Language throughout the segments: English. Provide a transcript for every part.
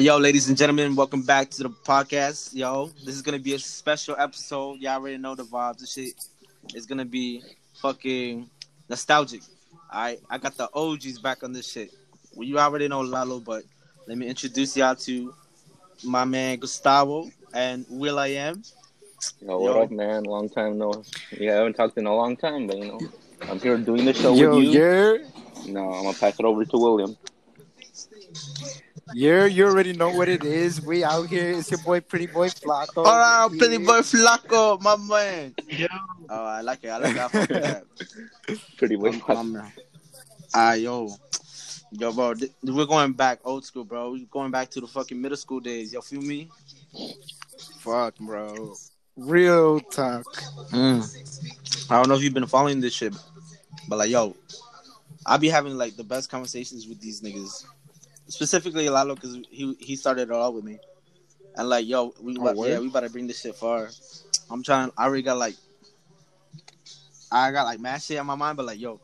Yo, ladies and gentlemen, welcome back to the podcast. Yo, this is gonna be a special episode. Y'all already know the vibes. This shit is gonna be fucking nostalgic. Alright, I got the OGs back on this shit. Well, you already know Lalo, but let me introduce y'all to my man Gustavo and Will I Am. Yo, what Yo. up, man? Long time no. Yeah, I haven't talked in a long time, but you know, I'm here doing the show Yo, with you. yeah, No, I'm gonna pass it over to William. yeah, you already know what it is. We out here. It's your boy, Pretty Boy Flaco. Oh, Yeah. Pretty Boy Flaco, my man. Oh, I like it. I like that. I fuck with that. Pretty boy. My man. Ah, yo. Yo, bro, th- we're going back old school, bro. We're going back to the fucking middle school days. Yo, feel me? Fuck, bro. Real talk. Mm. I don't know if you've been following this shit, but like, yo, I be having like the best conversations with these niggas, specifically Lalo, because he he started it all with me, and like, yo, we Oh, yeah, we about to bring this shit far. I'm trying. I already got like, I got like mad shit on my mind, but like, yo,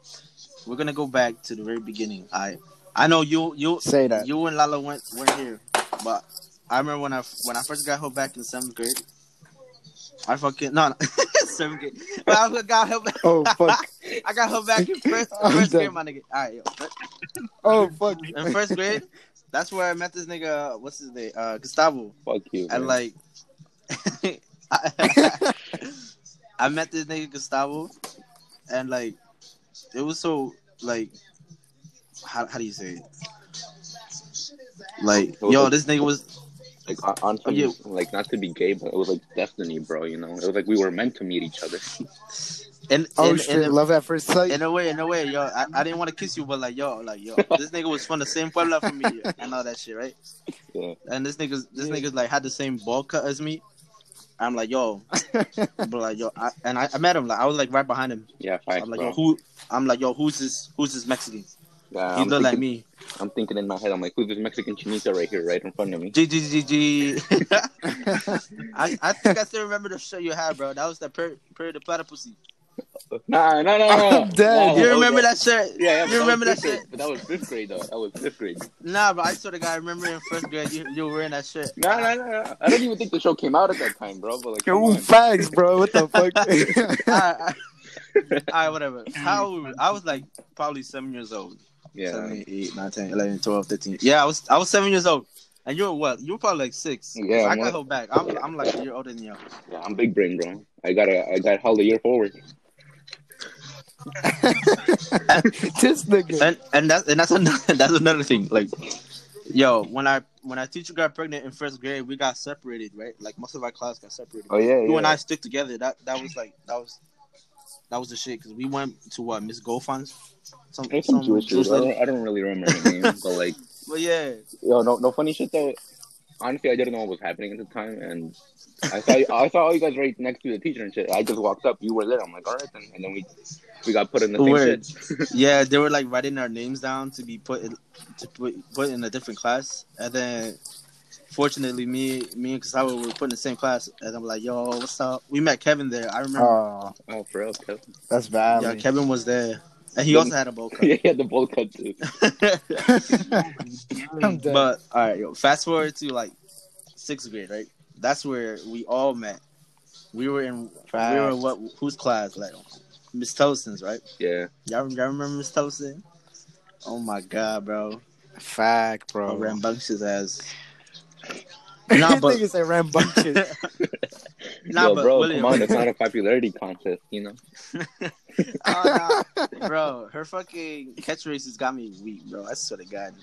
we're gonna go back to the very beginning. I I know you you Say that. you and Lalo went weren't here, but I remember when I when I first got her back in seventh grade. I fucking no, no seventh grade. But I got her back. Oh fuck. I got her back in first, I'm first done. grade, my nigga. All right, yo. Oh fuck. In first grade, that's where I met this nigga. What's his name? Uh, Gustavo. Fuck you. And man. like, I, I met this nigga Gustavo, and like, it was so like, how how do you say it? Like, yo, this nigga was like on, on some, Oh, yeah. like not to be gay, but it was like destiny, bro. You know, it was like we were meant to meet each other. and Oh in, shit. in, Love at first sight. in a way, in a way, yo, I, I didn't want to kiss you, but like, yo, like, yo, this nigga was from the same pueblo from me and all that shit, right? Yeah. And this nigga's this Yeah. nigga's like had the same ball cut as me. I'm like, yo, but like, yo, I, and I, I met him. Like, I was like right behind him. Yeah, facts, I'm like, bro. yo, who? I'm like, yo, who's this? Who's this Mexican? Yeah, He I'm, look like thinking, me. I'm thinking in my head, I'm like, who's this Mexican chinita right here, right in front of me? G G G G. I I think I still remember the show you had, bro. That was the per per the platypus. Nah, no, no, no. I'm dead. Nah, You oh, remember was- that shit? Yeah, yeah. You remember was that fifth shit? But that was fifth grade, though. That was fifth grade. Nah, but I sort of got remember in first grade you you were wearing that shit. No, no, no, no. I don't even think the show came out at that time, bro. But like, come Yo, facts, bro. What the fuck? Alright, alright, whatever. How old? I was like probably seven years old. Yeah, Seven, eight, nine, 10, 11, 12, 13. Yeah, I was I was seven years old. And you're what? You were probably like six. Yeah, I I'm got like- hold back. I'm I'm like a year older than you. yeah. I'm big brain, bro. I got a, I got held a year forward. this nigga. And and that's and that's another that's another thing. Like, yo, when I when our teacher got pregnant in first grade, we got separated, right? Like most of our class got separated. Oh yeah, You yeah. and I stick together. That that was like that was that was the shit because we went to what Miss Goldfun's. Some, There's some Jewish dude. I lady. don't, I don't really remember her name, but like, But yeah, yo, no, no funny shit though. Honestly, I didn't know what was happening at the time, and I saw, I saw all you guys right next to the teacher and shit. I just walked up, you were there. I'm like, all right, then. and then we, we got put in the same shit. yeah, they were like writing our names down to be put in, to put put in a different class, and then fortunately, me me and Gustavo were put in the same class, and I'm like, yo, what's up? We met Kevin there. I remember. Oh, oh, for real, Kevin. that's bad. yeah, Kevin was there, and he also had a bowl cut. yeah, he had the bowl cut too. But all right, yo, fast forward to like sixth grade, right? That's where we all met. We were in we were in what whose class? Like Miss Tolson's, right? Yeah, Y'all, y'all remember Miss Tolson? Oh my god, bro. Fact, Bro, bro. rambunctious ass. Nah, Nah, but niggas say rambunctious. nah, yo, but bro, William, come on, it's not a popularity contest, you know. Oh, nah. bro, her fucking catch catchphrases got me weak, bro. I swear to God.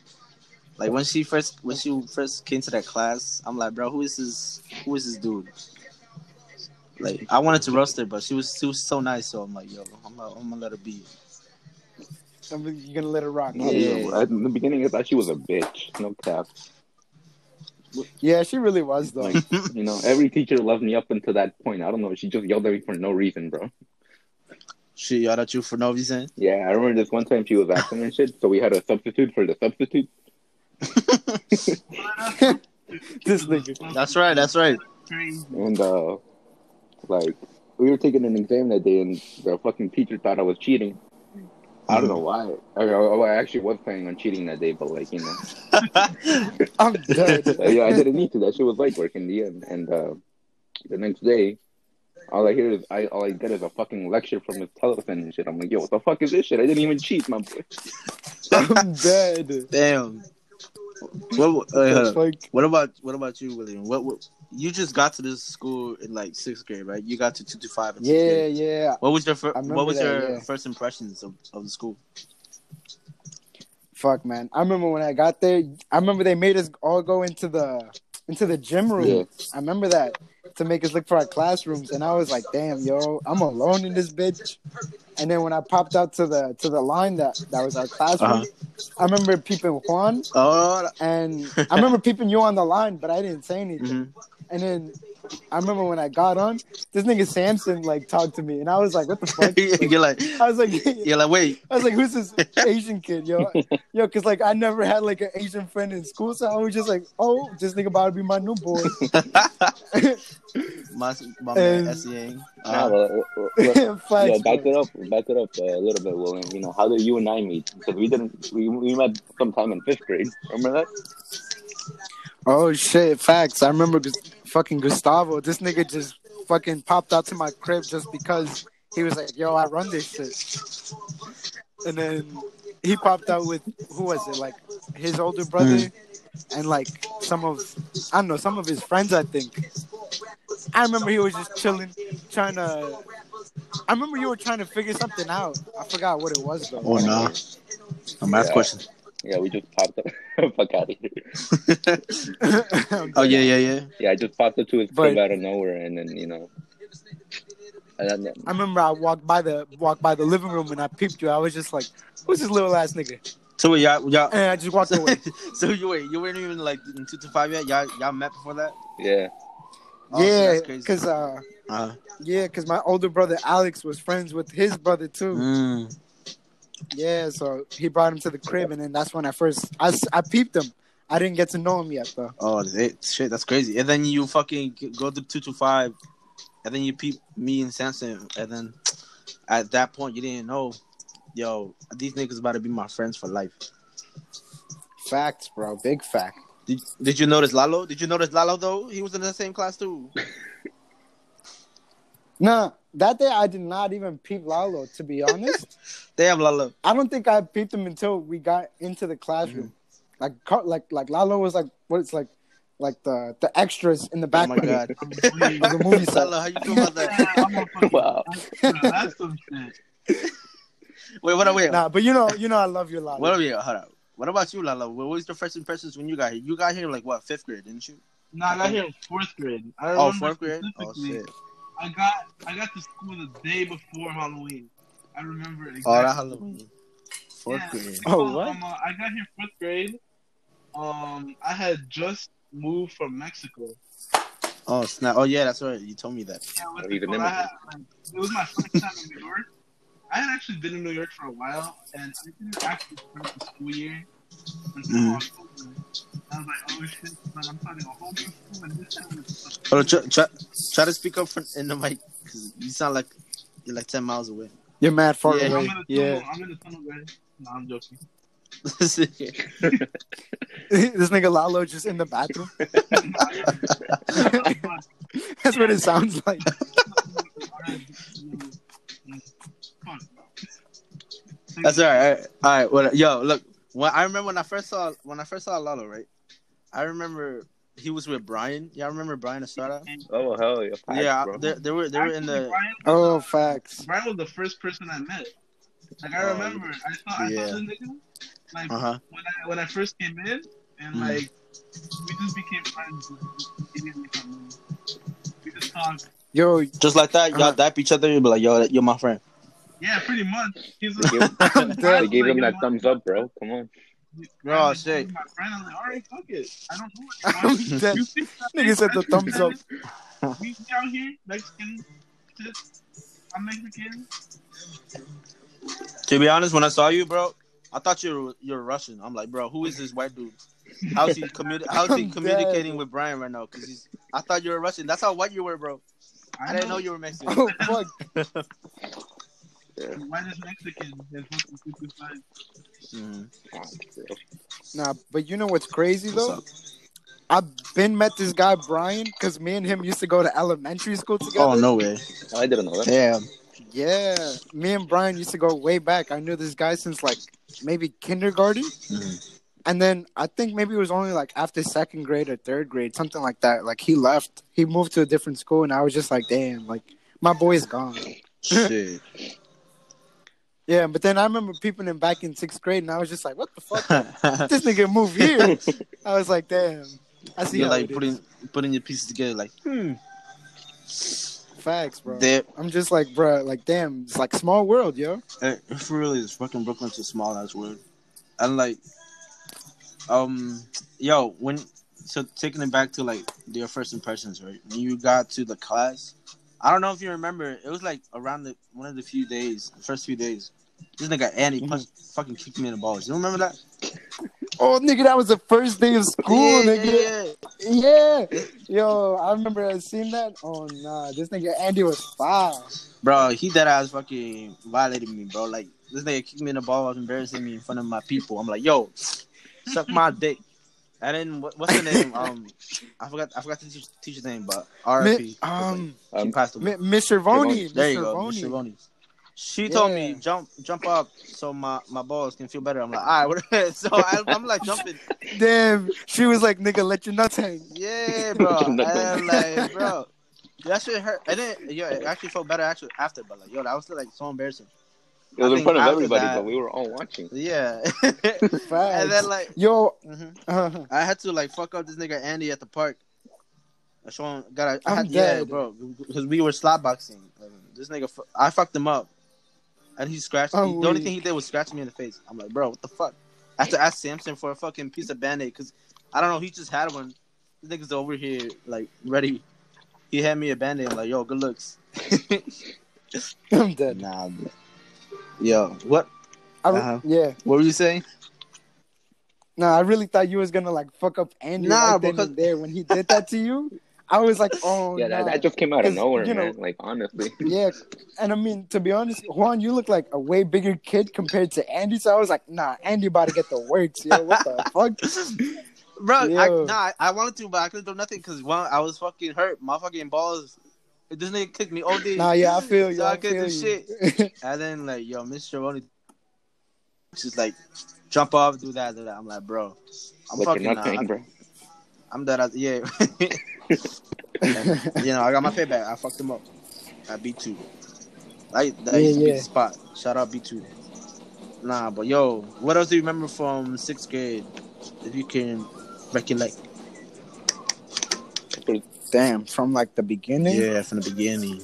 Like when she first when she first came to that class, I'm like, bro, who is this? Who is this dude? Like I wanted to roast her, but she was she was so nice, so I'm like, yo, I'm gonna, I'm gonna let her be. I mean, You're gonna let her rock. No, Yeah. yo, in the beginning, I thought she was a bitch. No cap. Yeah, she really was though. Like, you know, every teacher loved me up until that point. I don't know. She just yelled at me for no reason, bro. She yelled at you for no reason. Yeah, I remember this one time she was acting and shit, so we had a substitute for the substitute. this nigga. That's right. That's right. And uh like we were taking an exam that day and the fucking teacher thought I was cheating. I don't know why. I, I, I actually was planning on cheating that day, but like you know, I'm dead. Yeah, I didn't need to. That shit was like work in the end. And uh, the next day, all I hear is I all I get is a fucking lecture from his telephone and shit. I'm like, yo, what the fuck is this shit? I didn't even cheat, my boy. I'm dead. Damn. What, wait, hold up. Like, what about what about you, William? What, what you just got to this school in like sixth grade, right? You got to two to five. In yeah, grade. yeah. What was your fir- what was that, your yeah. first impressions of, of the school? Fuck, man. I remember when I got there. I remember they made us all go into the into the gym room. Yeah. I remember that to make us look for our classrooms, and I was like, "Damn, yo, I'm alone in this bitch." And then when I popped out to the to the line that that was our classroom, Uh-huh. I remember peeping Juan, Oh, and I remember peeping you on the line, but I didn't say anything. mhm. And then I remember when I got on, this nigga Samson like talked to me, and I was like, "What the fuck?" You're like I was like, you're like wait. I was like, "Who's this Asian kid, yo?" Yo, cause like I never had like an Asian friend in school, so I was just like, "Oh, this nigga about to be my new boy." my my man And- SEA. Nah, Uh, but, uh, uh, yeah, back it up, back it up uh, a little bit, William. You know, how did you and I meet? Because we didn't, we, we met sometime in fifth grade. Remember that? Oh shit, facts. I remember Gus- fucking Gustavo. This nigga just fucking popped out to my crib just because he was like, "Yo, I run this shit," and then he popped out with who was it? Like his older mm. brother and like some of I don't know some of his friends. I think. I remember he was just chilling, trying to. I remember you were trying to figure something out. I forgot what it was though. oh no. I'm ask Yeah. questions. Yeah, we just popped up. Fuck out of here. oh yeah, yeah, yeah. Yeah, I just popped up to his But- crib out of nowhere, and then you know, and then, I remember I walked by the walked by the living room and I peeped you. I was just like, "Who's this little ass nigga?" So wait, y'all, y'all. And I just walked away. so you wait, you weren't even like in two to five yet. Y'all, y'all met before that. yeah, Oh, yeah, that's crazy. because uh, Uh, yeah, because my older brother Alex was friends with his brother too. mm. Yeah, so he brought him to the crib, and then that's when I first I, I peeped him. I didn't get to know him yet though. Oh, it, shit, that's crazy. And then you fucking go to two to five, and then you peep me and Samson, and then at that point you didn't know, yo, these niggas about to be my friends for life. Facts, bro, big fact. Did, did you notice Lalo? Did you notice Lalo though? He was in the same class too. Nah, that day I did not even peep Lalo. To be honest, Damn, Lalo. I don't think I peeped him until we got into the classroom. Mm-hmm. Like, car- like, like Lalo was like what it's like, like the the extras in the back. Oh my god. of the movie set. Lalo, how you feel about that? wow. That's some shit. Wait, what? Wait, Nah, but you know, you know, I love you, Lalo. what? Wait, hold up. What about you, Lalo? What was your first impressions when you got here? You got here like what, fifth grade, didn't you? No, I got here in fourth grade. I Oh, fourth grade. Oh shit. I got I got to school the day before Halloween. I remember exactly. Oh, that Halloween. Fourth Yeah. grade. Oh, Um, what? uh, I got here fourth grade. Um, I had just moved from Mexico. Oh snap! Oh yeah, that's right. You told me that. Yeah, what's Oh, it he's an? I immigrant. had, like, it was my first time in New York. I had actually been in New York for a while, and I didn't actually start the school year Mm. until. October. I was like, oh shit, but I'm starting a whole new school, and this time is Oh, try, try, try to speak up for, in the mic because you sound like you're like ten miles away. You're mad far Yeah. I'm away. in the tunnel. Yeah, I'm in the tunnel, guys. No, I'm joking. this nigga Lalo just in the bathroom. That's what it sounds like. That's all right. All right. All right. Well, yo, look. When I remember when I first saw when I first saw Lalo, right? I remember he was with Brian. Y'all remember Brian Estrada? Oh hell yeah. Facts, yeah, they, they were they were in the. Oh, facts. Brian was the first person I met. Like I Oh, remember, I saw, I yeah. saw the nigga like Uh huh. when I when I first came in, and Mm. like we just became friends immediately from me. We just talked. Yo, Just like that, y'all Uh-huh. dap each other. You be like, yo, you're my friend. Yeah, pretty much. He's They like, gave, I'm they gave him that thumbs up, bro. Come on. Bro, I'm shit. My friend, I'm like, all right, fuck it. I don't know I'm what dead. you Nigga said the Mexican thumbs up. We out here, Mexican. I'm Mexican. To be honest, when I saw you, bro, I thought you were you're Russian. I'm like, bro, who is this white dude? How's he communi- How's he communicating dead. with Brian right now? Because he's. I thought you were Russian. That's how white you were, bro. I didn't know you were Mexican. oh fuck. Yeah. The whitest Mexican in fucking two two five. Bro. Nah, but you know what's crazy What's though? up? I've been met this guy Brian because me and him used to go to elementary school together. Oh no way. I didn't know that. Yeah. Yeah, me and Brian used to go way back. I knew this guy since like maybe kindergarten, Mhm. and then I think maybe it was only like after second grade or third grade, something like that. Like he left, he moved to a different school, and I was just like, damn, like my boy's gone. Shit. Yeah, but then I remember peeping him back in sixth grade, and I was just like, what the fuck? this nigga moved here. I was like, damn. I see You're like it is. putting putting your pieces together, like hmm. facts, bro. There, I'm just like, bro, like, damn, it's like small world, yo. it really is fucking Brooklyn's a small ass word, and like, um, yo, when so taking it back to like your first impressions, right? When you got to the class, I don't know if you remember, it was like around the one of the few days, the first few days. This nigga Andy mm-hmm. punched, fucking kicked me in the balls. You remember that? Oh, nigga, that was the first day of school, yeah, nigga. yeah, Yeah. Yo, I remember I seen that. Oh nah, this nigga Andy was foul. Bro, he dead ass fucking violated me, bro. Like this nigga kicked me in the balls, embarrassing me in front of my people. I'm like, yo, suck my dick. And then what, what's her name? Um, I forgot. I forgot the teacher, teacher's name, but R.I.P. Um, she Um, passed away. Mi- Mr. Voni. there you Mr. go, Voni. Mr. Voni. She told me jump, jump up, so my, my balls can feel better. I'm like, all right, what- so I, I'm like jumping. Damn, she was like, nigga, let your nuts hang. Yeah, bro. and Nothing. I'm like, bro, that shit hurt. And then, yo, it actually felt better actually after, but like, yo, that was still like so embarrassing. It was I in front of everybody, that- but we were all watching. Yeah. And then like, Yo, mhm. uh, I had to like fuck up this nigga Andy at the park. I show him, got I I'm yeah, dead. bro, because we were slot boxing. This nigga, fu- I fucked him up, and he scratched. Oh, me. The only thing he did was scratch me in the face. I'm like, bro, what the fuck? I have to ask Samson for a fucking piece of band aid because I don't know. He just had one. This nigga's over here like ready. He had me a band aid. I'm like, yo, good looks. I'm dead. nah, bro. Yo, what? I re- Uh-huh. Yeah, What were you saying? nah, I really thought you was gonna like fuck up Andy Nah, right then because- and there when he did that to you. I was like, oh yeah, nah. that, that just came out of nowhere, you know- man. Like honestly, Yeah, and I mean to be honest, Juan, you look like a way bigger kid compared to Andy. So I was like, nah, Andy about to get the works, yo. What the fuck? Bro, I, nah, I, I wanted to, but I couldn't do nothing because one, I was fucking hurt. My fucking balls. This nigga kicked me OD. Nah, yeah, I feel you. So I I couldn't feel do you. And then like, yo, Mr. Ronnie, just like, jump off, do that, do that. I'm like, bro, I'm like fucking, you're uh, nothing, I'm, bro. I'm dead. At, yeah. you know, I got my payback. I fucked him up at B two. Like that Yeah, used to be yeah. the spot. Shout out B two. Nah, but yo, what else do you remember from sixth grade? If you can recollect. Damn, from like the beginning. Yeah, from the beginning.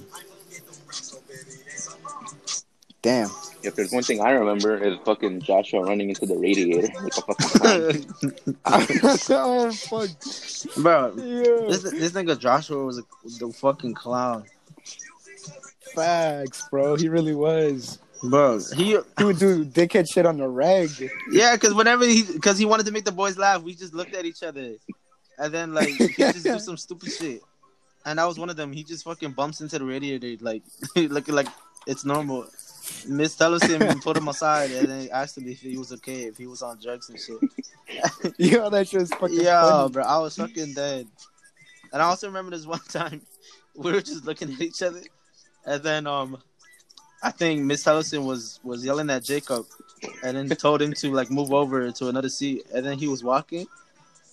Damn. If there's one thing I remember is fucking Joshua running into the radiator like a fucking clown. oh fuck. Bro, Yeah. this this nigga Joshua was a, the fucking clown. Facts, bro. He really was. Bro, he He would do dickhead shit on the reg. yeah, because whenever he because he wanted to make the boys laugh, we just looked at each other, and then like he just do some stupid shit, and I was one of them. He just fucking bumps into the radiator like looking like it's normal. Miss Tellison put him aside and then asked him if he was okay, if he was on drugs and shit. Yo, that shit was fucking Yeah, funny. bro, I was fucking dead. And I also remember this one time we were just looking at each other, and then um, I think Miss Tellison was was yelling at Jacob, and then told him to like move over to another seat, and then he was walking.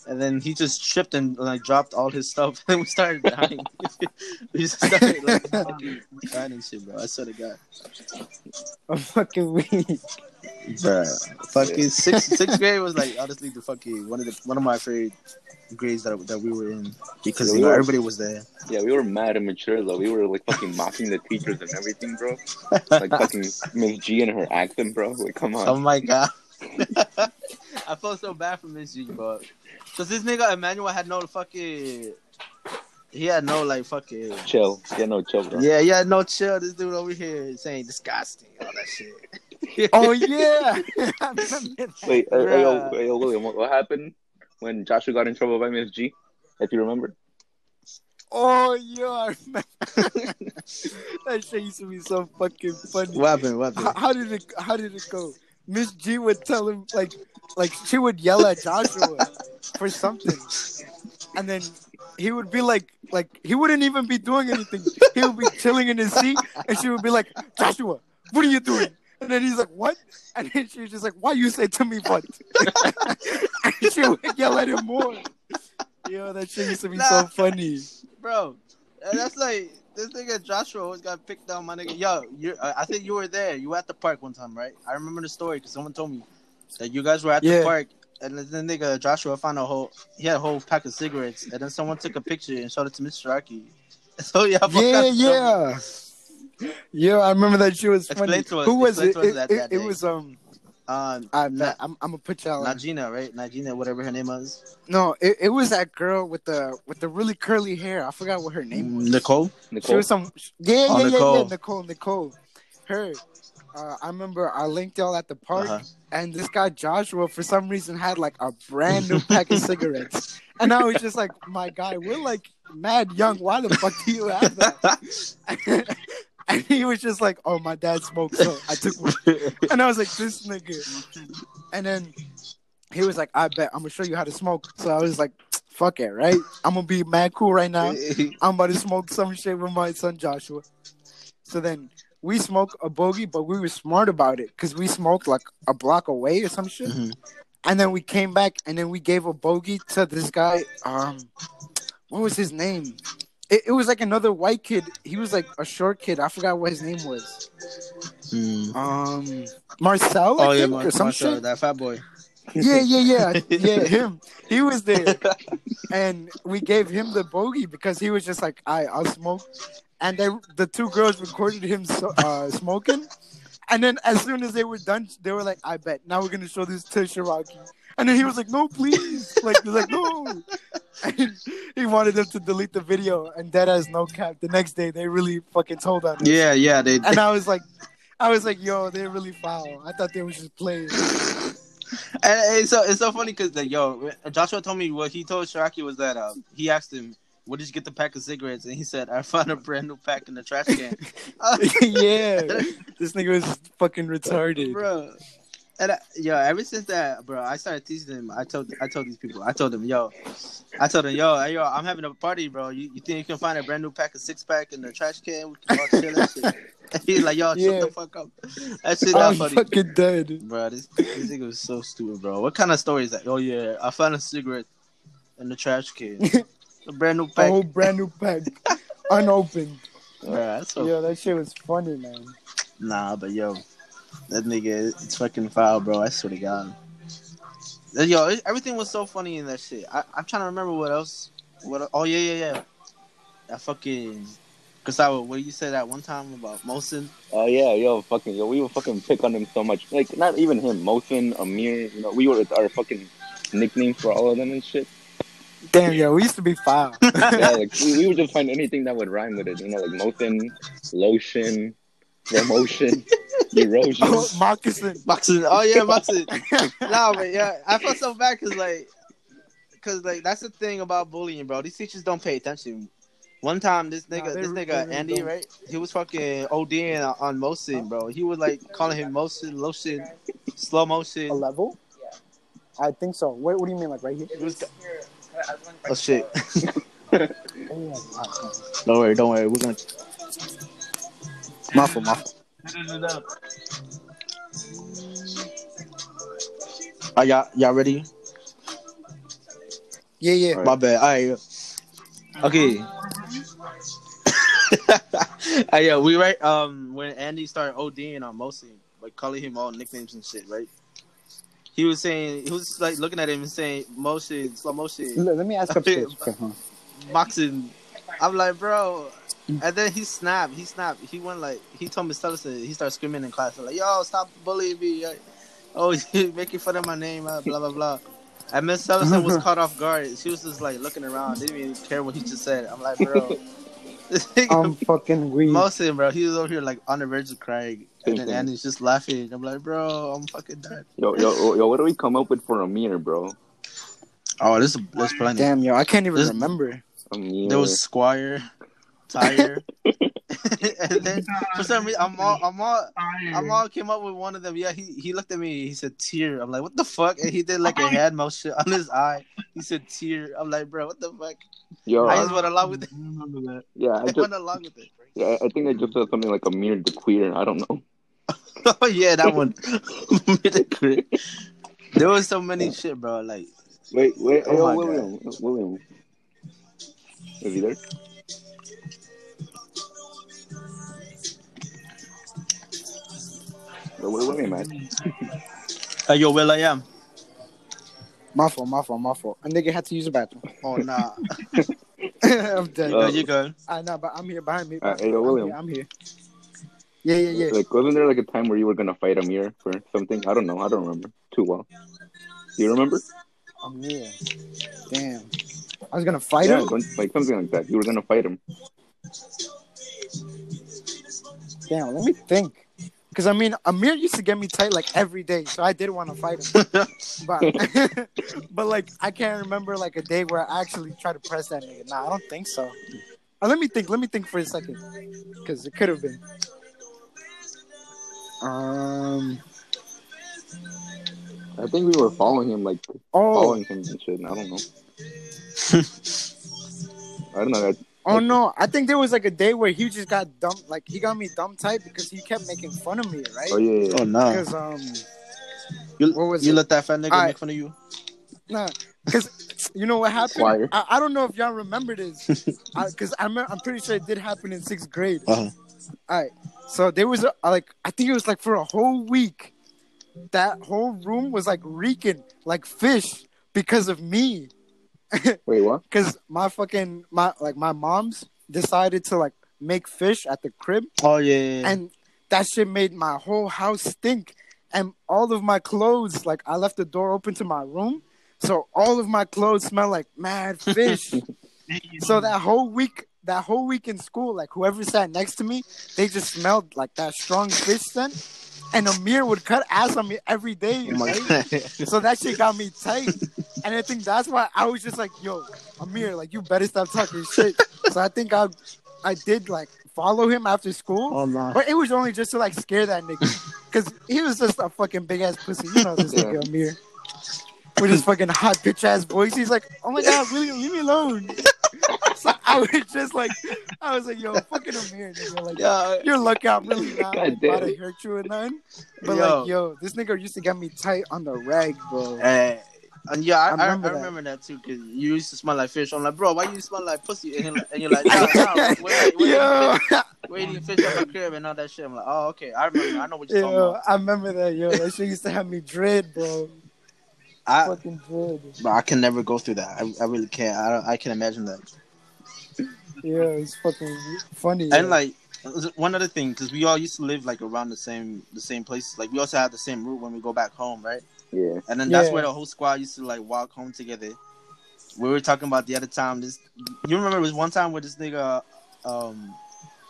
And then he just tripped and like dropped all his stuff, and we started dying. we just started like fucking dying and shit, bro. I swear to God, I'm fucking weak. bro. Fucking sixth sixth grade was like honestly the fucking one of the one of my favorite grades that that we were in because you know everybody was there. Yeah, we were mad immature though. We were like fucking mocking the teachers and everything, bro. Like fucking Miss G and her accent, bro. Like, come on. Oh my god. I felt so bad for Miss G, but because this nigga Emmanuel had no fucking, he had no like fucking. chill. Yeah, no, chill, bro. Yeah, yeah, no chill. This dude over here saying disgusting, all that shit. Oh yeah. I remember that. Wait, uh, hey, yo, hey, yo, William, what, what happened when Joshua got in trouble by Miss G? If you remember. Oh, yo, I remember. that shit used to be so fucking funny. What happened? What How, happened? how did it? How did it go? Miss G would tell him like, like she would yell at Joshua for something, and then he would be like, like he wouldn't even be doing anything. He would be chilling in his seat, and she would be like, Joshua, what are you doing? And then he's like, what? And then she's just like, why you say to me what? and she would yell at him more. Yo, that shit used to be so funny. bro. That's like this nigga Joshua always got picked on. My nigga, yo, you. I think you were there. You were at the park one time, right? I remember the story because someone told me that you guys were at Yeah. the park, and then nigga Joshua found a whole. He had a whole pack of cigarettes, and then someone took a picture and showed it to Mr. Rocky. So yeah, Yeah, forgot to tell yeah. Yeah, I remember that shit was funny. us- Who was it? It, it, it was um. You. Um, I Na- I'm, I'm gonna put y'all. on. Najina, right? Najina, whatever her name was. No, it, it was that girl with the with the really curly hair. I forgot what her name was. Nicole. Nicole. She Nicole. was some yeah, Oh, yeah, yeah, Nicole. yeah, Nicole, Nicole. Her. Uh, I remember I linked y'all at the park, Uh-huh. and this guy Joshua, for some reason, had like a brand new pack of cigarettes, and I was just like, "My guy, we're like mad young. Why the fuck do you have that?" and he was just like, "Oh, my dad smoked, so I took one." And I was like, "This nigga," and then he was like, "I bet I'm gonna show you how to smoke." So I was like, "Fuck it, right? I'm gonna be mad cool right now." I'm about to smoke some shit with my son Joshua. So then we smoked a bogey, but we were smart about it because we smoked like a block away or some shit. Mhm. And then we came back and then we gave a bogey to this guy. Um, what was his name? It, it was like another white kid. He was like a short kid. I forgot what his name was. Mm. Um, Marcel, I Oh yeah, think, Mar- or some Marcel, shit. that fat boy. Yeah, yeah, yeah, yeah. Him. He was there, and we gave him the bogey because he was just like, "I, I'll smoke." And then the two girls recorded him so, uh, smoking, and then as soon as they were done, they were like, "I bet now we're gonna show this to Shiraki." And then he was like, "No, please!" Like, he's like, "No." And he wanted them to delete the video, and that has no cap. The next day, they really fucking told on us. Yeah, yeah. They. And I was like, I was like, "Yo, they're really foul." I thought they were just playing. And it's so it's so funny because like yo, Joshua told me what he told Sharaki was that um he asked him, "Where did you get the pack of cigarettes?" And he said, "I found a brand new pack in the trash can." yeah, this nigga was fucking retarded. bro. And I, yo, ever since that, bro, I started teasing him. I told I told these people, I told them, yo, I told them, yo, yo, I'm having a party, bro. You, you think you can find a brand new pack of six pack in the trash can? We can all chill and shit. He's like, yo, Yeah. shut the fuck up. That shit not I'm funny. fucking dead. Bro, this, this nigga was so stupid, bro. What kind of story is that? Oh yeah, I found a cigarette in the trash can. a brand new A pack. whole brand new pack, unopened. Bro, that's so Yo, that shit was funny, man. nah, but yo, that nigga, it's fucking foul, bro. I swear to God. Uh, Yo, it, everything was so funny in that shit. I, I'm trying to remember what else. What? Oh yeah, yeah, yeah. That fucking Gustavo. What did you said that one time about Mosin? Oh yeah, yo, fucking, yo, we would fucking pick on him so much. Like, not even him, Mosin, Amir. You know, we were our fucking nicknames for all of them and shit. Damn, yo, we used to be foul. Yeah, like we, we would just find anything that would rhyme with it. You know, like Mosin, lotion, promotion, erosion. oh, moccasin. Boxing. Oh yeah, boxing. nah, but yeah, I felt so bad because like, because like that's the thing about bullying, bro. These teachers don't pay attention. One time, this nigga, they this nigga Andy, don't. right? He was fucking ODing uh, on, on motion, bro. He was like calling him motion, lotion, slow motion. A motion. level? Yeah i think so. What, what do you mean, like right here? It was- Oh shit! Oh, wow. don't worry, don't worry. We're gonna. Muffle, muffle. Edit it. Are y'all y'all ready? Yeah, yeah. My bad. All right. Okay. uh, yeah, we right. Um, when Andy started ODing on Mosin, like calling him all nicknames and shit, right? He was saying he was like looking at him and saying motion, slow motion, Let, let me ask a Okay, huh? boxing. I'm like, bro. And then he snapped. He snapped. He went like he told Miss Ellison. He started screaming in class like, "Yo, stop bullying me! Like, oh, you making fun of my name, uh, blah blah blah." And Miss Ellison was caught off guard. She was just like looking around, didn't even care what he just said. I'm like, bro, I'm fucking weak. Mosin, bro. He was over here like on the verge of crying, and then. Andy's just laughing. I'm like, bro, I'm fucking dead. Yo, yo, yo, what do we come up with for Amir, bro? Oh, this is this plenty. Damn, yo, I can't even This- remember. Amir. There was Squire, Tire, and then for some reason I'm all I'm all I'm all came up with one of them. Yeah, he, he looked at me. He said tear. I'm like, what the fuck? And he did like a oh. hand mouse shit on his eye. He said tear. I'm like, bro, what the fuck? Yo, I I, just went along with it. I remember that. yeah, I I just went along with it. yeah, I think I just said something like Amir the queer. I don't know. Oh yeah, that one. there was so many shit, bro. Like, Wait, wait, Oh oh, my William, William, is he there? Yo, where William at? uh, yo, Will I am. My fault, my fault, my fault. A nigga had to use the bathroom. Oh nah. I'm dead. Uh, you good? I know, but I'm here behind me. Uh, hey, yo, I'm, William. here, I'm here. Yeah, yeah, yeah. Like, wasn't there like a time where you were gonna fight Amir for something? I don't know. I don't remember too well. Do you remember? I'm here. Damn. I was gonna fight yeah, him. some- like something like that. You were gonna fight him. Damn, let me think. Because I mean, Amir used to get me tight like every day, so I did want to fight him. But, but like, I can't remember like a day where I actually tried to press that nigga. Nah, I don't think so. Uh, let me think. Let me think for a second, because it could have been. Um. I think we were following him, like Oh. following him and shit. I don't know. I don't know. I, Oh no! I think there was like a day where he just got dumb. Like he got me dumb tight because he kept making fun of me, right? oh yeah, yeah, yeah. Oh nah. Because um, You, What was you it? let that fat nigga Alright. make fun of you? Nah, because you know what happened? Squire. I, I don't know if y'all remember this, because I'm I'm pretty sure it did happen in sixth grade. Uh-huh. All right, so there was a like I think it was like for a whole week, that whole room was like reeking like fish because of me, Wait, what? because my fucking my like my mom's decided to like make fish at the crib, Oh yeah. yeah, yeah. and that shit made my whole house stink and all of my clothes like i left the door open to my room so all of my clothes smell like mad fish so that whole week that whole week in school like whoever sat next to me they just smelled like that strong fish scent and Amir would cut ass on me every day oh right? so that shit got me tight and i think that's why i was just like yo Amir like you better stop talking shit so i think i i did like follow him after school oh no. but it was only just to like scare that nigga. Cause he was just a fucking big ass pussy. You know this Yeah. nigga Amir. With his fucking hot bitch ass voice. He's like, Oh my god, William, leave me alone. So I was just like I was like, yo, fucking Amir, nigga. Like Yeah. you're lucky I'm really not God like, about to hurt you or nothing. But Yo. like, yo, this nigga used to get me tight on the rag, bro. Eh, and yeah, I, I I, remember I that. remember that too. Cause you used to smell like fish. I'm like, bro, why you smell like pussy? And, he- and you're like, nah, nah, wait, wait, yo, wait, eating fish at my crib and all that shit. I'm like, oh, okay, I remember. I know what you're talking about. I remember that, yo. That shit used to have me dread, bro. I, Fucking dread. but I can never go through that. I, I really can't. I, don't- I can imagine that. Yeah, it's fucking funny. And yo. like one other thing, because we all used to live like around the same the same place. Like we also had the same route when we go back home, right? Yeah. And then that's Yeah. where the whole squad used to like walk home together. We were talking about the other time. This you remember it was one time with this nigga, um,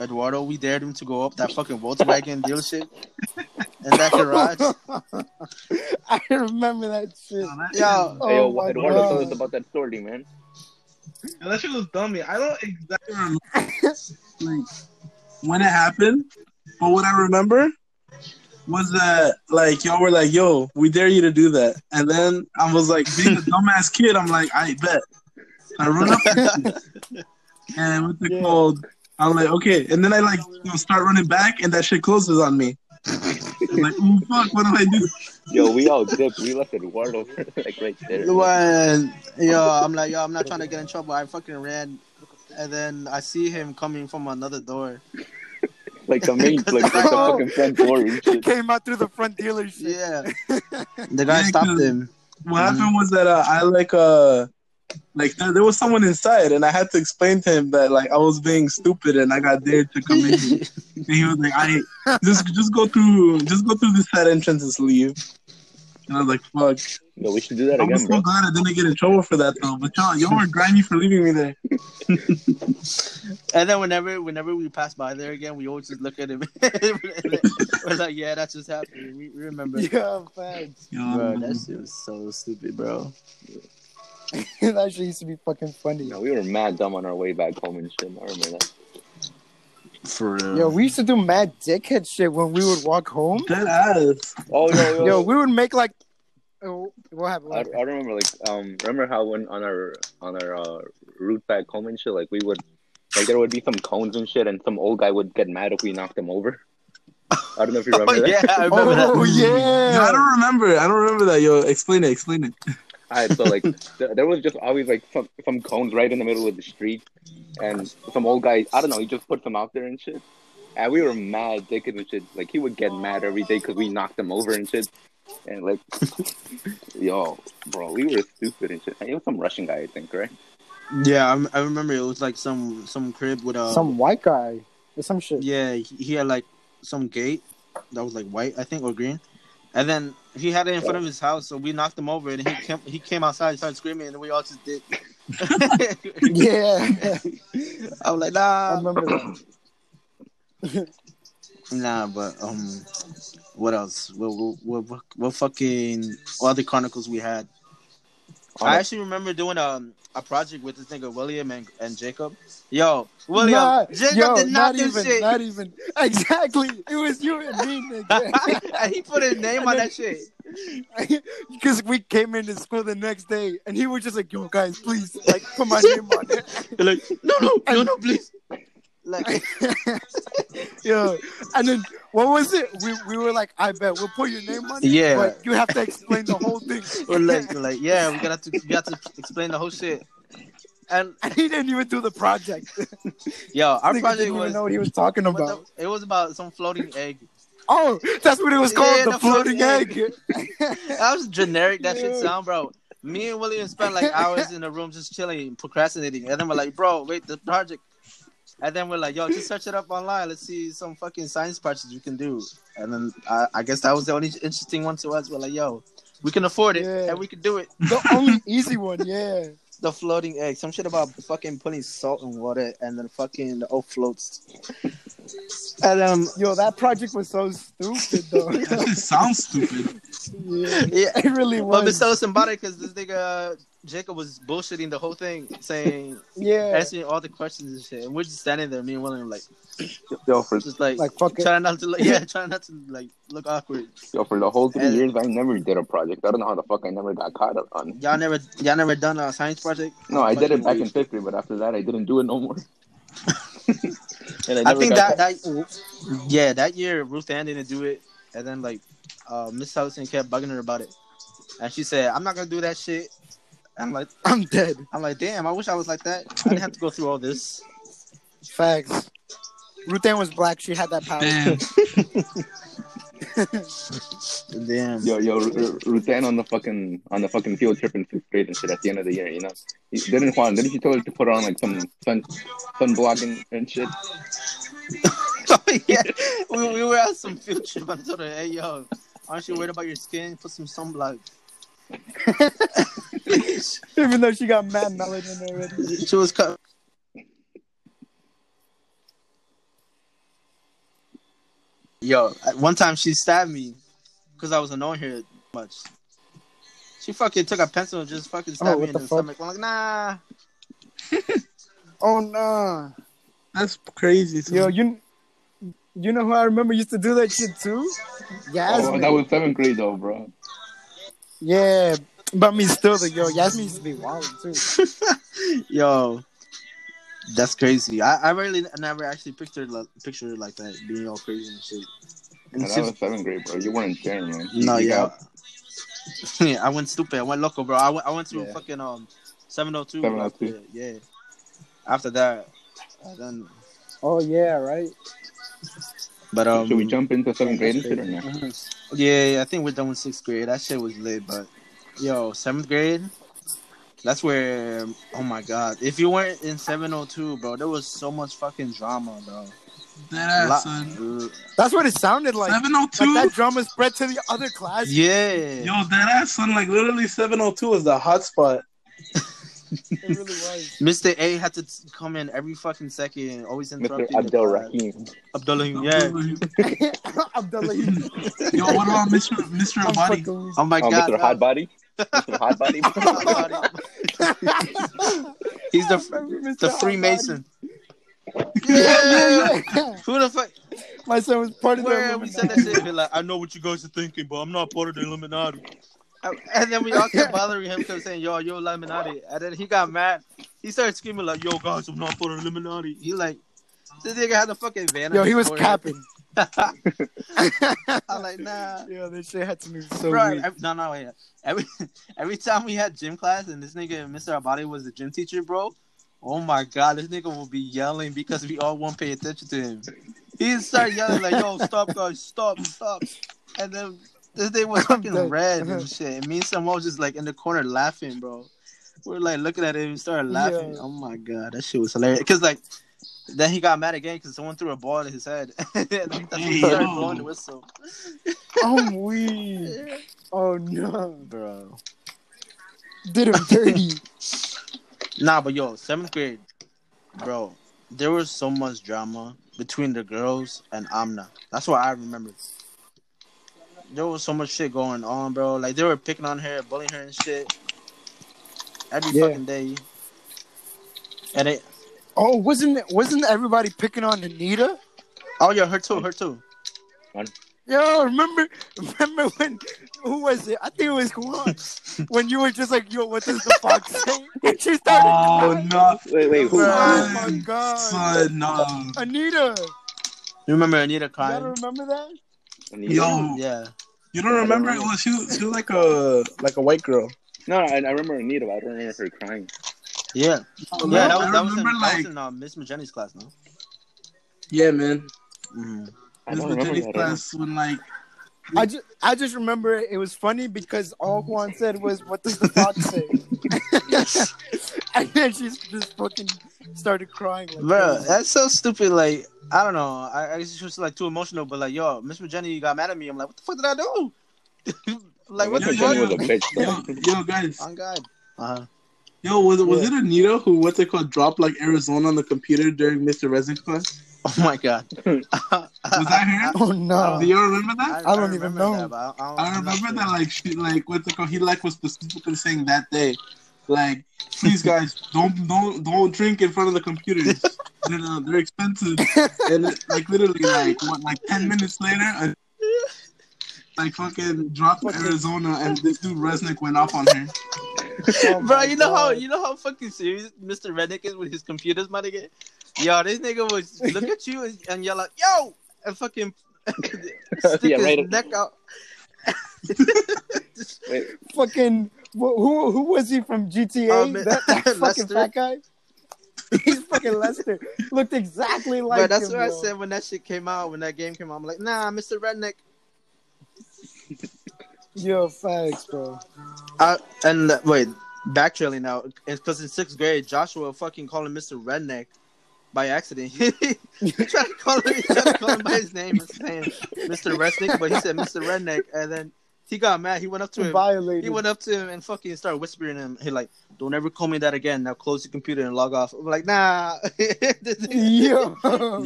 Eduardo. We dared him to go up that fucking Volkswagen dealership in that garage. I remember that shit. No, that, Yo, Oh hey, yo, Eduardo, tell God. us about that story, man. Yo, that shit was dummy. I don't exactly remember um, like when it happened, but what I remember was that like y'all were like, "Yo, we dare you to do that," and then I was like, being a dumbass kid, I'm like, "I bet." I run up and what's it Yeah. called? I'm like, okay, and then I like you know, start running back, and that shit closes on me. I'm like, oh fuck, what do I do? Yo, we all dipped. We left Eduardo like right there. when yo, I'm like, yo, I'm not trying to get in trouble. I fucking ran, and then I see him coming from another door. Like the main, like, like the fucking front door He came out through the front dealership. Yeah, the guy Yeah, stopped 'cause- him. What happened was that uh, I like uh like there, there was someone inside, and I had to explain to him that like I was being stupid, and I got dared to come in. and he was like, "I just just go through just go through this side entrance and leave." And I was like, "Fuck." Yo, we should do that I was again, so bro. glad I didn't get in trouble for that though. But y'all, y'all were grimy for leaving me there. And then whenever whenever we pass by there again, we always just look at him. We're like, yeah, that just happened. We, we remember. Yeah, facts. Yo, Bro, that shit was so stupid, bro. that shit used to be fucking funny. No, we were mad dumb on our way back home and shit. I remember that. For real. Yo, we used to do mad dickhead shit when we would walk home. Dead ass. Oh yo, yo, Yo, we would make like. Oh, what happened? I, What I remember like um remember how when on our on our uh, route back home and shit like we would like there would be some cones and shit and some old guy would get mad if we knocked him over. I don't know if you remember Oh, that. yeah, I remember that. Oh Yo, I don't remember. I don't remember that. Yo, explain it. Explain it. Alright, so like th- there was just always like some some cones right in the middle of the street, and some old guy I don't know he just put them out there and shit, and we were mad dickhead and shit. Like he would get mad every day because we knocked him over and shit, and like yo, bro, we were stupid and shit. It was some Russian guy I think, right? Yeah, I, I remember it was like some some crib with a Some white guy or some shit. Yeah, he, he had like some gate that was like white, I think, or green, and then he had it in front of his house. So we knocked him over, and he came he came outside, and started screaming, and we all just did. Yeah. I was like, I nah, remember that. nah, but um, what else? What what what, what, what fucking other chronicles we had? I actually remember doing um a project with this nigga William and, and Jacob. Yo, William, Nah, Jacob yo, did not, do even, shit. not even. Exactly. It was you and me, nigga. and he put his name on that shit. Because we came into school the next day, and he was just like, "Yo, guys, please, like, put my name on it." Like, no, no, no, no, please. Like, Yo, and then what was it? We we were like, "I bet we'll put your name on it." Yeah. but you have to explain the whole thing. we're like, like, yeah, we got to, we got to explain the whole shit. And and he didn't even do the project. yo, our Nigga project didn't even know what he was talking about. the- it was about some floating egg. Oh, that's what it was called, Yeah, the, the floating floating egg. That was generic. That shit sound, bro. Me and William spent like hours in the room just chilling, procrastinating, and then we're like, bro, wait, the project. And then we're like, yo, just search it up online. Let's see some fucking science projects we can do. And then I, I guess that was the only interesting one to us. We're like, yo, we can afford it Yeah. and we can do it. the only easy one, yeah. The floating egg. Some shit about fucking putting salt in water and then fucking the oat floats. And um Yo, that project was so stupid, though. That shit sounds stupid. yeah, yeah. it really was. But was. it's so symbolic because this nigga uh, Jacob was bullshitting the whole thing, saying yeah, answering all the questions and shit. And we're just standing there, me and William like Yo, for just like, like fucking. trying not to look yeah, trying not to like look awkward. yo, for the whole three And- years, I never did a project. I don't know how the fuck I never got caught up on. it. Y'all never y'all never done a science project? No, I did it back in weird. fifth grade, but after that, I didn't do it no more. and I think got that that yeah, that year Ruth Ann didn't do it and then like uh Miss Allison kept bugging her about it. And she said, I'm not gonna do that shit. I'm like I'm dead. I'm like, damn, I wish I was like that. I didn't have to go through all this. Facts. Ruth Ann was black. She had that power. Damn. Damn. Yo, yo, R- Ruth Ann on the fucking on the fucking field trip in fifth grade and shit at the end of the year, you know. He- Didn't Juan? Didn't you tell her to put on like some sun sunblock and, and shit? oh, yeah. we, we were at some field trip. I told her, hey, yo, aren't you worried about your skin? Put some sunblock. Even though she got mad melanin already. she was cut. Yo, at one time she stabbed me because I was annoying her much. She fucking took a pencil and just fucking oh, stabbed Oh, me in the the, stomach. I'm like, nah. Oh no. That's crazy. too. Yo, you you know who I remember used to do that shit too? Yasmin. Oh, that was seventh grade though, bro. Yeah, but me still the yo, Yasmin used to be wild too. Yo, that's crazy. I, I really never actually pictured like, pictured her like that, being all crazy and shit. And Yeah, that was seventh grade, bro. You weren't sharing, man. You- no, you yeah. got yeah, I went stupid. I went local, bro. I went, I went to Yeah. fucking um 702. 702. After, yeah. After that, uh, then Oh yeah, right. but um Should we jump into seventh grade and That's shit or not? Yeah, yeah, I think we're done with sixth grade. That shit was lit, but yo, seventh grade. That's where, oh my god! If you weren't in 702, bro, there was so much fucking drama, bro. That Lo- ass, son. That's what it sounded like. Like 702? that drama spread to the other class. Yeah. Yo, that ass, son. Like, literally, 702 is the hot spot. It really was. Mr. A had to t- come in every fucking second, always Mr. interrupting. the Abdel class. Rahim. Abdullah, yeah. Abdullah. Yo, what about Mr. Mr. I'm Abadi? Oh my Oh, god. Mr. Hot Body. Mr. Hot Body. He's the Remember Mr. the Freemason. Body? Yeah, yeah, yeah. Who the fuck? My son was part of the Where we said that shit, be like, I know what you guys are thinking, but I'm not part of the Illuminati. And then we all kept bothering him, kept saying, "Yo, yo, Illuminati." And then he got mad. He started screaming like, "Yo, guys, I'm not part of the Illuminati." He like, this nigga had the fucking van. Yo, he was capping. I'm like, nah. Yo, this shit had to be so Bro, weird. every, no, no, wait. Every every time we had gym class and this nigga, Mr. Abadi, was the gym teacher, bro. Oh my god, this nigga will be yelling because we all won't pay attention to him. He start yelling like, "Yo, stop, guys, stop, stop!" And then this thing was fucking red uh-huh. and shit. And me and Samuel was just like in the corner laughing, bro. We are like looking at him and started laughing. Yeah. Oh my god, that shit was hilarious. Cause like. Then he got mad again because someone threw a ball at his head. and that's when he started blowing the whistle. Oh, I'm weak. Oh no. Bro. Did him dirty. Nah, but yo, seventh grade, bro, there was so much drama between the girls and Amna. That's what I remember. There was so much shit going on, bro. Like they were picking on her, bullying her and shit every Yeah. fucking day. And it, Oh, wasn't wasn't everybody picking on Anita? oh yeah, her too, her too. Yo, remember remember when who was it? I think it was Juan. when you were just like, yo, what does the fox say? And she started Oh crying. no, Wait, wait, who? Oh my god. son, no. Anita. You remember Anita You crying? gotta remember that? Yo, Yeah. you don't remember? Well, she was, she was like a like a white girl. No, I, I remember Anita, but I don't remember her crying. Yeah. Oh, yeah, that was, I that was in, remember that was like in uh, Miss Majenny's class, no? yeah, man. Mm-hmm. I Miss don't remember Virginia's that. class when like I just I just remember it was funny because all Juan said was, "What does the fox say?" and then she just fucking started crying. Like Bro, crazy. that's so stupid. Like, I don't know. I, I just was like too emotional. But like, yo, Miss Jenny got mad at me. I'm like, what the fuck did I do? like, what Miss the Yo, fuck? was a bitch. yo, though. yo guys, On God. Uh-huh. Yo, was it was Yeah. it Anita who what's it called dropped like Arizona on the computer during Mr. Resnick's class? Oh my God. was Was that her? oh no! Do you remember that? I don't even know. That, I, I, don't, I remember sure. that like she like what's it called? He like was specifically saying that day, like, please guys, don't don't don't drink in front of the computers. they're, uh, they're expensive. And it, like literally like what like ten minutes later, like fucking dropped Arizona, and this dude Resnick went off on her. Oh Bro, you know how you know how fucking serious Mr. Reddick is with his computers, my nigga. Yo, this nigga was look at you and, and yell like, "Yo!" and fucking stick Yeah, his right. neck out. Fucking who who who was he from GTA? Man. Um, that, that fucking Lester. fat guy. He's fucking Lester. Looked exactly like But that's him. what I said when that shit came out. When that game came out, I'm like, "Nah, Mr. Redneck." Yo, facts, bro. Uh, and uh, wait, backtrailing now, because in sixth grade, Joshua fucking called him Mr. Redneck by accident. he tried to call him, he tried to call him by his name, and saying Mr. Redneck, but he said Mr. Redneck, and then he got mad. He went up to him. Violated. He went up to him and fucking started whispering him. He like, "Don't ever call me that again. Now close your computer and log off." I'm like, "Nah." Yo. Yo, I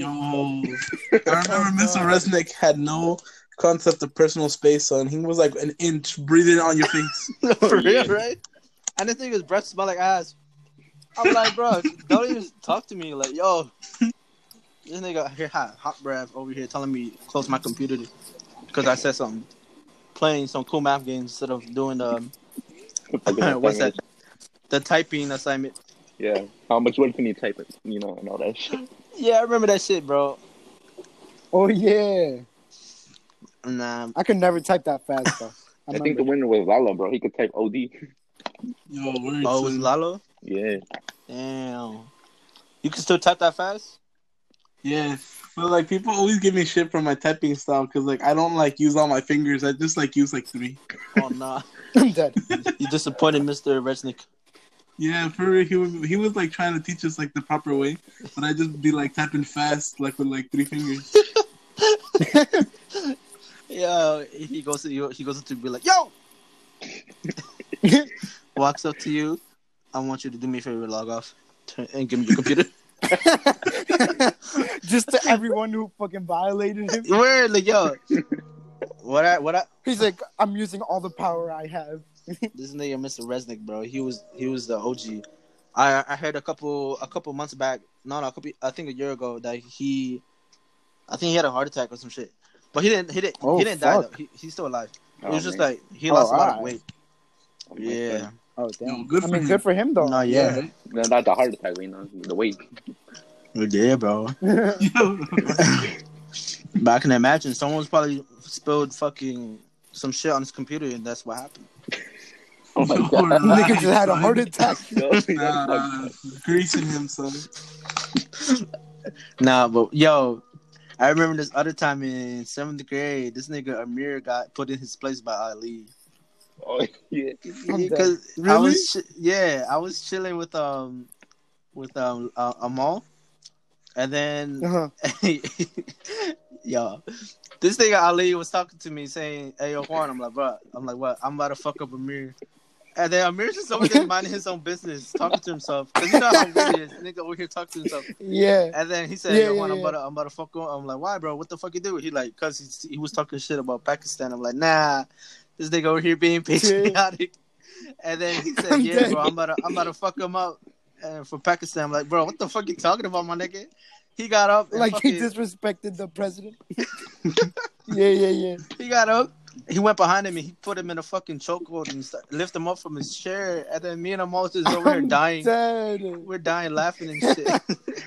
remember Mr. Resnick had no concept of personal space, son. He was like an inch breathing on your face. For real, right? And the thing is, breath smell like ass. I'm like, bro, don't even talk to me. Like, yo, this nigga here hot, hot breath over here telling me close my computer because I said something. Playing some cool math games instead of doing the what's that? The typing assignment. Yeah. How much work can you type it? You know, and all that shit. Yeah, I remember that shit, bro. Oh yeah. Nah, I could never type that fast though. I, I think the winner was Lalo, bro. He could type OD. Yo, word, oh, it was. Lalo. Yeah. Damn, you can still type that fast? Yeah, but like people always give me shit for my typing style because like I don't like use all my fingers. I just like use like three. Oh nah, I'm dead. you disappointed Mr. Resnick. Yeah, for real, he was he was like trying to teach us like the proper way, but I just be like typing fast like with like three fingers. Yeah, he goes to you. He goes to be like, "Yo," walks up to you. I want you to do me a favor, log off, turn, and give me your computer. Just to everyone who fucking violated him. Where, like, yo, what I, what I, He's like, I'm using all the power I have. this nigga, Mr. Resnick, bro. He was he was the OG. I I heard a couple a couple months back, no, no, a couple, I think a year ago that he, I think he had a heart attack or some shit. But he didn't he didn't Oh, he didn't die though. He, he's still alive. Oh, it was just man. like he Oh, lost a oh, lot of weight. Oh, Yeah. God. Oh damn. Yo, good I for mean, him. good for him though. No, yeah. No, not the heart attack, you know, the weight. Yeah, bro. But I can imagine someone's probably spilled fucking some shit on his computer, and that's what happened. Oh my Yo, god. Nigga just had a heart attack. Yo, Nah, greasing him, son. Nah, but yo, I remember this other time in seventh grade. This nigga Amir got put in his place by Ali. Oh yeah. I'm dead. Because I was, chi- yeah, I was chilling with um, with um, uh, Amal, and then Uh-huh. yo, this nigga Ali was talking to me saying, "Hey, yo, Juan," I'm like, bro, I'm like, what? I'm about to fuck up Amir. And then Amir's just over there minding his own business, talking to himself. Cause you know how weird he is. Nigga over here talking to himself. Yeah. And then he said, Yeah, "Yo, yeah, I'm yeah. about to, I'm about to fuck him." I'm like, "Why, bro? What the fuck you do?" He like, cause he, he was talking shit about Pakistan. I'm like, "Nah, this nigga over here being patriotic." And then he said, "Yeah, bro, I'm about to, I'm about to fuck him up." And for Pakistan, I'm like, "Bro, what the fuck you talking about, my nigga?" He got up, and Like he disrespected the president. yeah, yeah, yeah. he got up. He went behind him and he put him in a fucking chokehold and st- lift him up from his chair. And then me and Amos is over here I'm dying. dead. We're dying laughing and shit.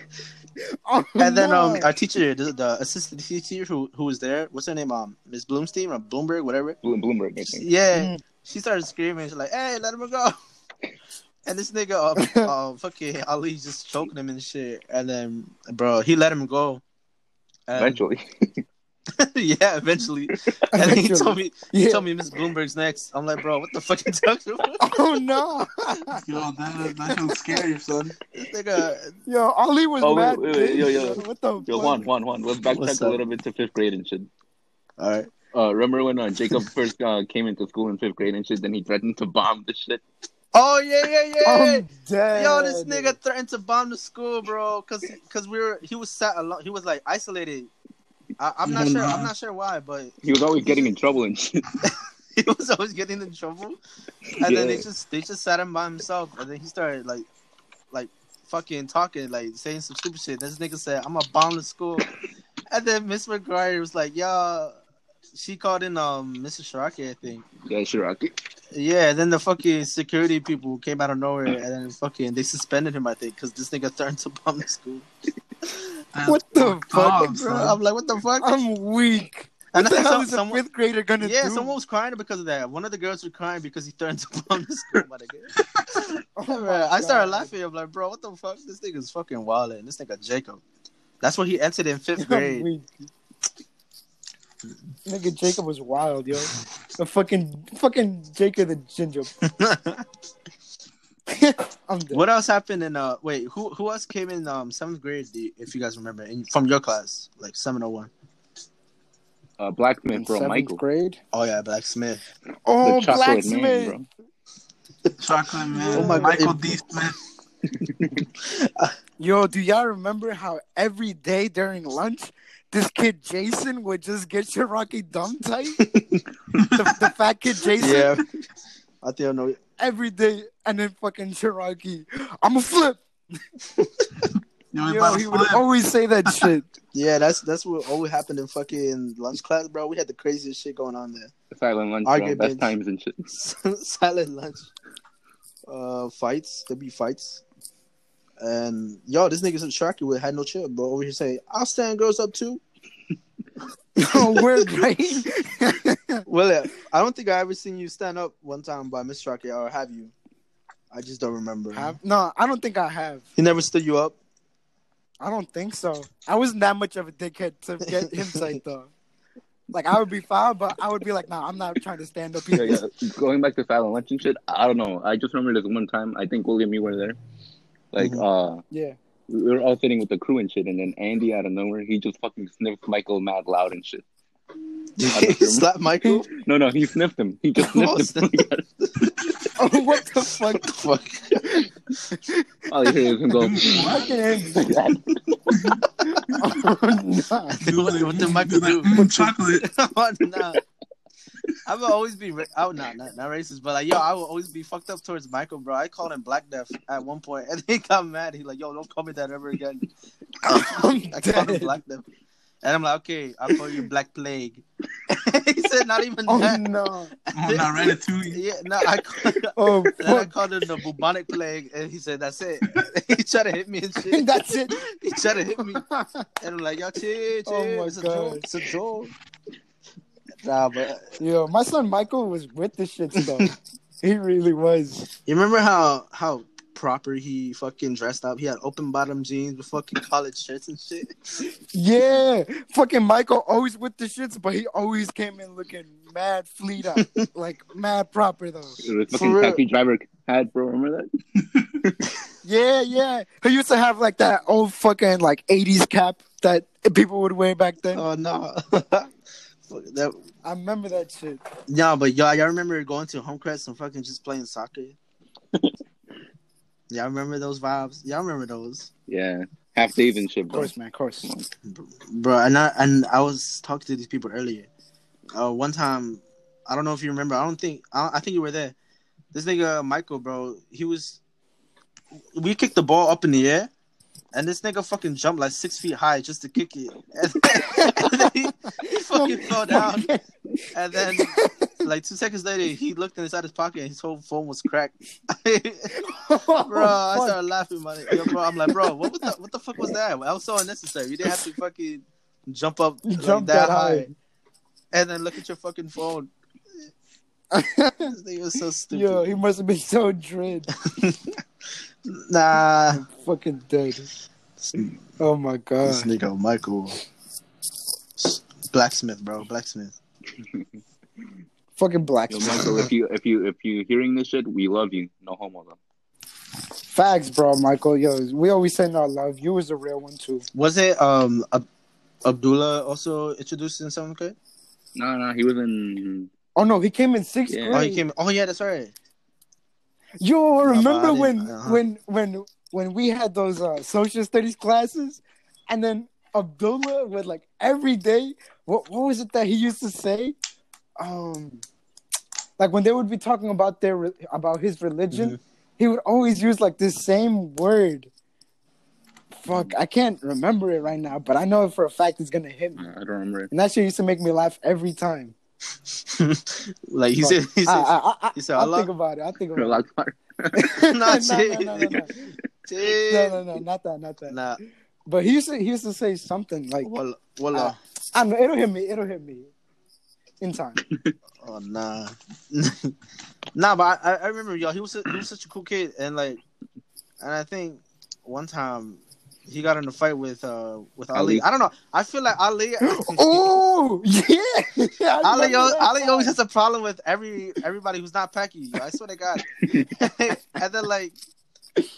Oh, And then um, our teacher, the, the assistant teacher who who was there, what's her name? Um, Miss Bloomstein or Bloomberg, whatever. Bloom- Bloomberg, I think. Yeah, Mm. she started screaming. She's like, "Hey, let him go!" And this nigga, uh, uh, fucking Ali, just choking him and shit. And then, bro, he let him go. And- Eventually. yeah, eventually. And then he told me, he Yeah. told me Miss Bloomberg's next. I'm like, bro, what the fuck you talking about? Oh no. Yo, that, that shit's scary, son. This nigga, Yo, Ali was Oh, wait, mad. wait, wait, big, yo, yo. What the Yo, fuck? Juan, Juan, Juan. Let's What's backtrack a little bit to fifth grade and shit. all right. Uh, remember when uh, Jacob first uh, came into school in fifth grade and shit? Then he threatened to bomb the shit. Oh yeah, yeah, yeah. I'm dead. Yo, this nigga threatened to bomb the school, bro, cause, cause we were he was sat alone. He was like isolated. I, I'm not sure. I'm not sure why, but He was always getting in trouble and shit. he was always getting in trouble. And then they just they just sat him by himself, and then he started like like fucking talking, like saying some stupid shit. This nigga said, "I'm gonna bomb the school," and then Miss McGuire was like, "Yeah." She called in um Mrs. Sharaki, I think. Yeah, Shiraki. Yeah, then the fucking security people came out of nowhere, and then fucking they suspended him, I think, because this nigga threatened to bomb the school. That's What the fuck, Bro. I'm like, what the fuck? I'm weak. And What the hell is a someone- fifth grader gonna yeah, do? someone was crying because of that. One of the girls were crying because he threatened to bomb the school. my nigga. Oh Bro, I started laughing. I'm like, bro, what the fuck? This nigga's fucking wildin'. This nigga Jacob. That's what he entered in fifth grade. Nigga Jacob was wild, yo. The fucking fucking Jacob the ginger. I'm dead. what else happened in uh? Wait, who who else came in um seventh grade? If you guys remember, in, from your class, like seven oh one. Uh, In blacksmith, bro, seventh Michael. grade? Oh yeah, Blacksmith. Oh, the chocolate man, blacksmith. bro. Chocolate man. Oh my God. Michael D. Smith. Yo, do y'all remember how every day during lunch, this kid Jason would just get Shiraki dumb tight? the, the fat kid Jason? Yeah, I think I know. Every day, and then fucking Shiraki, I'm a flip. Yo, he Yo, he to would always say that shit. Yeah, that's that's what always happened in fucking lunch class, bro. We had the craziest shit going on there. Silent lunch, Argue, bro. Best bitch. times and shit. Silent lunch. Uh, fights. There'd be fights. And yo, this nigga's in Sharky with had no chill, bro. Over here saying, "I'll stand girls up too." Oh, word, right? Well, I don't think I ever seen you stand up one time by Miss Sharky, or have you? I just don't remember. have, no, I don't think I have. He never stood you up. I don't think so. I wasn't that much of a dickhead to get him tight though. Like I would be fine, but I would be like, nah, I'm not trying to stand up Yeah, yeah. Going back to silent lunch and shit, I don't know. I just remember this one time. I think William, you were there. Like, uh, Yeah. We were all sitting with the crew and shit, and then Andy out of nowhere, he just fucking sniffed Michael mad loud and shit. Slap Michael. No, no, he sniffed him. He just Oh, sniffed him. Oh, what the fuck? Fuck. all you hear is him go. Fucking Andy. like that. Oh, nah. what, oh, what did Michael do? chocolate. oh, nah. I will always be, ra- I would not, not not racist, but like, yo, I will always be fucked up towards Michael, bro. I called him Black Death at one point, and he got mad. He like, yo, don't call me that ever again. I'm called him. Black Death, and I'm like, okay, I'll call you Black Plague. he said, not even Oh that. no! Oh, not Ratatouille. Yeah, no, I called, Oh then I called him the bubonic plague, and he said, that's it. he tried to hit me and shit. That's it. He tried to hit me, and I'm like, yo, chill, oh, chill. Oh my it's a God. joke. It's a joke. Nah, but Yo, my son Michael was with the shit stuff. he really was. You remember how how proper he fucking dressed up? He had open bottom jeans with fucking collared shirts and shit. Yeah, fucking Michael always with the shits, but he always came in looking mad fleet up, like mad proper though. The For fucking real. taxi driver hat, bro. Remember that? Yeah, yeah. He used to have like that old fucking like '80s cap that people would wear back then. Oh no. Fuck, that, I remember that shit. yeah, but y'all, y'all remember going to Homecrest and fucking just playing soccer? y'all remember those vibes? Y'all remember those, Yeah, half Dave and shit, Of course, man. Of course. bro? And I and I was talking to these people earlier. Uh, one time, I don't know if you remember. I don't think I, I think you were there. This nigga Michael, bro, he was. We kicked the ball up in the air, and this nigga fucking jumped like six feet high just to kick it, and then, and then he, he fucking fell down. And then, like two seconds later, he looked inside his pocket and his whole phone was cracked. bro, I started laughing. My, yo, bro, I'm like, bro, what was the, what the fuck was that? That was so unnecessary. You didn't have to fucking jump up like, jumped that that high. high. and then look at your fucking phone. This thing was so stupid. Yo, he must have been so dread. Nah, I'm fucking dead. Oh my god. this nigga Michael Blacksmith, bro, Blacksmith. Fucking blacksmith. Yo, Michael, if you if you if you hearing this shit, we love you. No homo though. Facts, bro, Michael. Yo, we always send our love. You was a real one too. Was it um Ab- Abdullah also introduced in seventh grade? No, no, he was in. Oh no, he came in sixth Yeah. grade. Oh, he came. Oh yeah, that's right. Yo, remember when Uh-huh. when when when we had those uh, social studies classes, and then Abdullah would like every day. What what was it that he used to say? Um, like when they would be talking about their about his religion, Mm-hmm. he would always use like this same word. Fuck, I can't remember it right now, but I know for a fact it's gonna hit me. I don't remember it. And that shit used to make me laugh every time. like he said, he said, I, I, I, he said I'll Allah? think about it. I'll think about it. Relax, Mark. no, nah, no, shit. no, no, no, no. Shit. no, no, no, not that, not that. Nah, But he used to, he used to say something like, wallah, wallah. I don't know, it'll hit me, it'll hit me in time. Oh nah, nah. But I, I remember y'all. He was he was such a cool kid, and like, and I think one time he got in a fight with uh with Ali. Ali. I don't know. I feel like Ali. oh yeah, Ali, remember al- that Ali always has a problem with every everybody who's not Paki. I swear to God. and then like,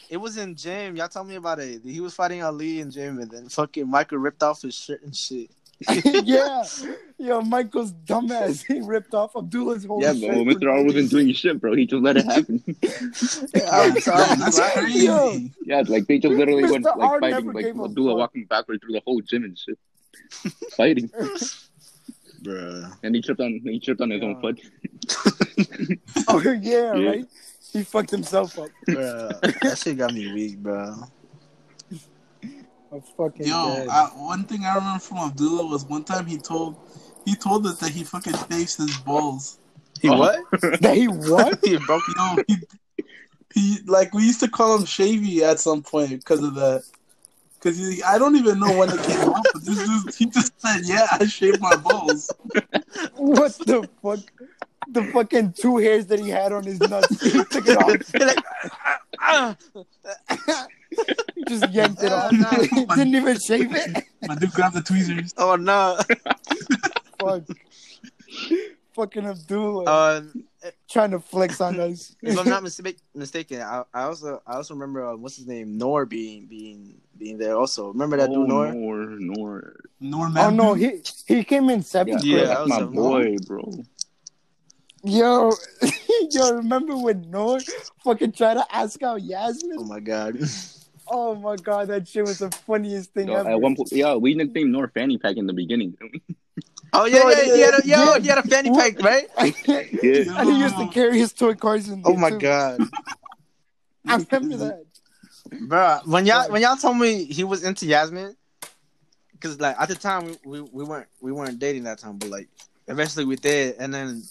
it was in gym. Y'all tell me about it. He was fighting Ali in gym, and then fucking Michael ripped off his shirt and shit. yeah, yo, Michael's dumbass. He ripped off Abdullah's whole. Yeah, shirt but for Mr. R wasn't doing shit, bro. He just let it happen. I'm sorry. That's crazy. Yo. yeah, like they just literally Mr. went like never fighting, like Abdullah walking backward through the whole gym and shit, fighting, Bruh. and he tripped on he tripped on his own foot. Oh yeah, Yeah. right. He fucked himself up. Bruh. That shit got me weak, bro. I'm fucking Yo, dead. I, one thing I remember from Abdullah was one time he told he told us that he fucking shaved his balls. He Oh. what? that he what? he broke. Yo, he, he like we used to call him Shavy at some point because of that. Because I don't even know when it came up, but this dude, he just said, "Yeah, I shaved my balls." What the fuck? The fucking two hairs that he had on his nuts. He took it off. He like, ah, He just yanked it off. Oh, no. He didn't even shave it. My dude grabbed the tweezers. oh no. Fuck. Fucking Abdullah Um, trying to flex on us. if I'm not mistake, mistaken, I, I also I also remember uh, what's his name Nor being being being there also. Remember that oh, dude Nor? Nor, Nor. Norman. oh no, he he came in Yeah, seventh Yeah, grade. that that's was my a- boy, bro. Yo, yo, remember when Noah fucking tried to ask out Yasmin? Oh my god. Oh my god, that shit was the funniest thing Yo, ever. at one point, yeah, we nicknamed Nor Fanny Pack in the beginning. Oh yeah, Oh, yeah, he had a, yo, yeah. he had a fanny pack, right? Yeah. and he used to carry his toy cars in there. Oh my too. god, I remember that. bro! When y'all when y'all told me he was into Yasmin, because like at the time we, we, we weren't we weren't dating that time, but like eventually we did, and then.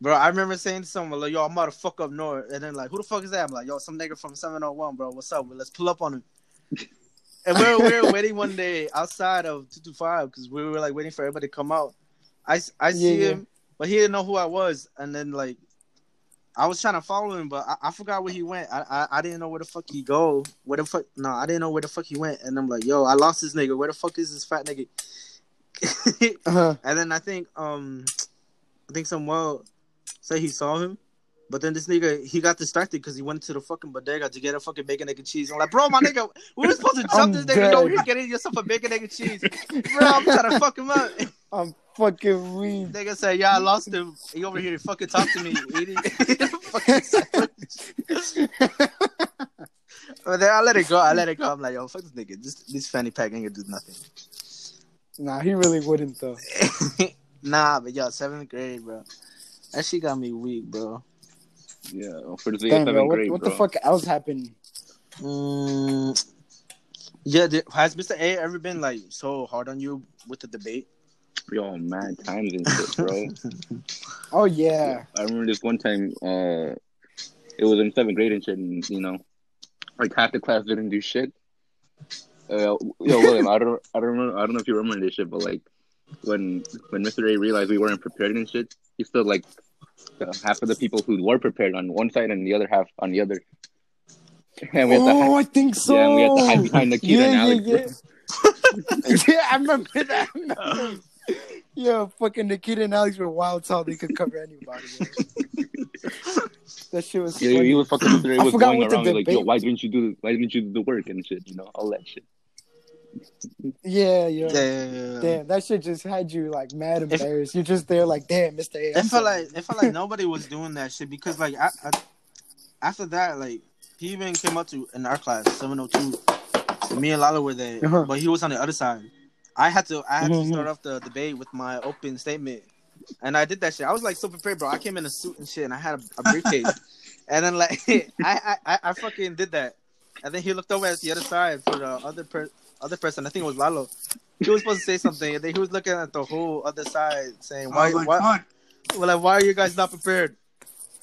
Bro, I remember saying to someone like, "Yo, I'm about to fuck up north," and then like, "Who the fuck is that?" I'm like, "Yo, some nigga from 701, bro. What's up? Let's pull up on him." And we were, we were waiting one day outside of 225 because we were like waiting for everybody to come out. I, I see Yeah, yeah. him, but he didn't know who I was. And then like, I was trying to follow him, but I, I forgot where he went. I, I I didn't know where the fuck he go. Where the fuck? No, I didn't know where the fuck he went. And I'm like, yo, I lost this nigga. Where the fuck is this fat nigga? Uh-huh. and then I think um, I think Samuel said he saw him. But then this nigga, he got distracted because he went to the fucking bodega to get a fucking bacon, egg, and cheese. I'm like, bro, my nigga, we were supposed to jump I'm this nigga. No, you're getting yourself a bacon, egg, and cheese. Bro, I'm trying to fuck him up. I'm fucking weak. Nigga said, yeah, I lost him. He over here fucking talk to me, eating fucking sandwich. But then I let it go. I let it go. I'm like, yo, fuck this nigga. This this fanny pack ain't gonna do nothing. Nah, he really wouldn't though. nah, but yo, seventh grade, bro. That shit got me weak, bro. Yeah. For the Damn, seventh bro, what, grade, what bro. the fuck else happened? Mm, yeah, there- has Mr. A ever been like so hard on you with the debate? Yo, mad times and shit, bro. Oh yeah. I remember this one time, uh, it was in seventh grade and shit, and you know, like half the class didn't do shit. Uh, yo, William, I don't, I don't remember, I don't know if you remember this shit, but like when when Mr. A realized we weren't prepared and shit, he still like uh, half of the people who were prepared on one side and the other half on the other. And we had to Oh, hide, I think so. yeah, and we had to hide behind the kid yeah, and yeah, Alex. yeah. yeah, I remember that. I remember. Yeah, fucking Nikita and Alex were wild how they could cover anybody. that shit was Yeah, funny. he was fucking Mr. A I was forgot going around like, yo, why didn't you do, why didn't you do the work and shit, you know, all that shit. Yeah, yeah. Damn. Damn, that shit just had you like mad embarrassed. You're just there like, damn, Mr. A. It felt like it felt like nobody was doing that shit because like I, I, after that like he even came up to in our class 702. Me and Lalo were there, Uh-huh. but he was on the other side. I had to I had Mhm. to start off the debate with my open statement, and I did that shit. I was like so prepared, bro. I came in a suit and shit, and I had a, a briefcase, and then like I, I I fucking did that, and then he looked over at the other side for the other per- other person. I think it was Lalo. He was supposed to say something, and then he was looking at the whole other side, saying, "Why, like, why, well, like, why are you guys not prepared?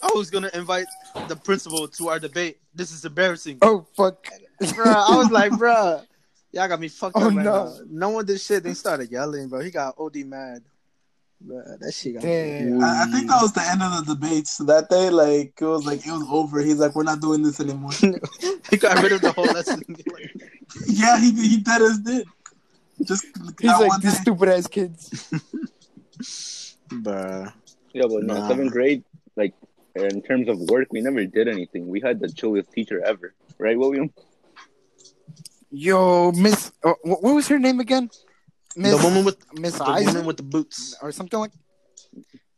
I was gonna invite the principal to our debate. This is embarrassing, Oh fuck. bro. I was like, bro, y'all got me fucked Oh, up right no. now. No one did shit. They started yelling, bro. He got OD mad, bro. That shit got Damn. I, I think that was the end of the debates that day. Like it was like it was over. He's like, we're not doing this anymore. He got rid of the whole lesson. yeah, he he did as did. Just He's like one these stupid ass kids. bro. Yeah, but no, Nah. seventh grade, like in terms of work, we never did anything. We had the chillest teacher ever, right, William? Yo, Miss, uh, what was her name again? Miss, the woman with Miss the Eisen woman with the boots. or something like.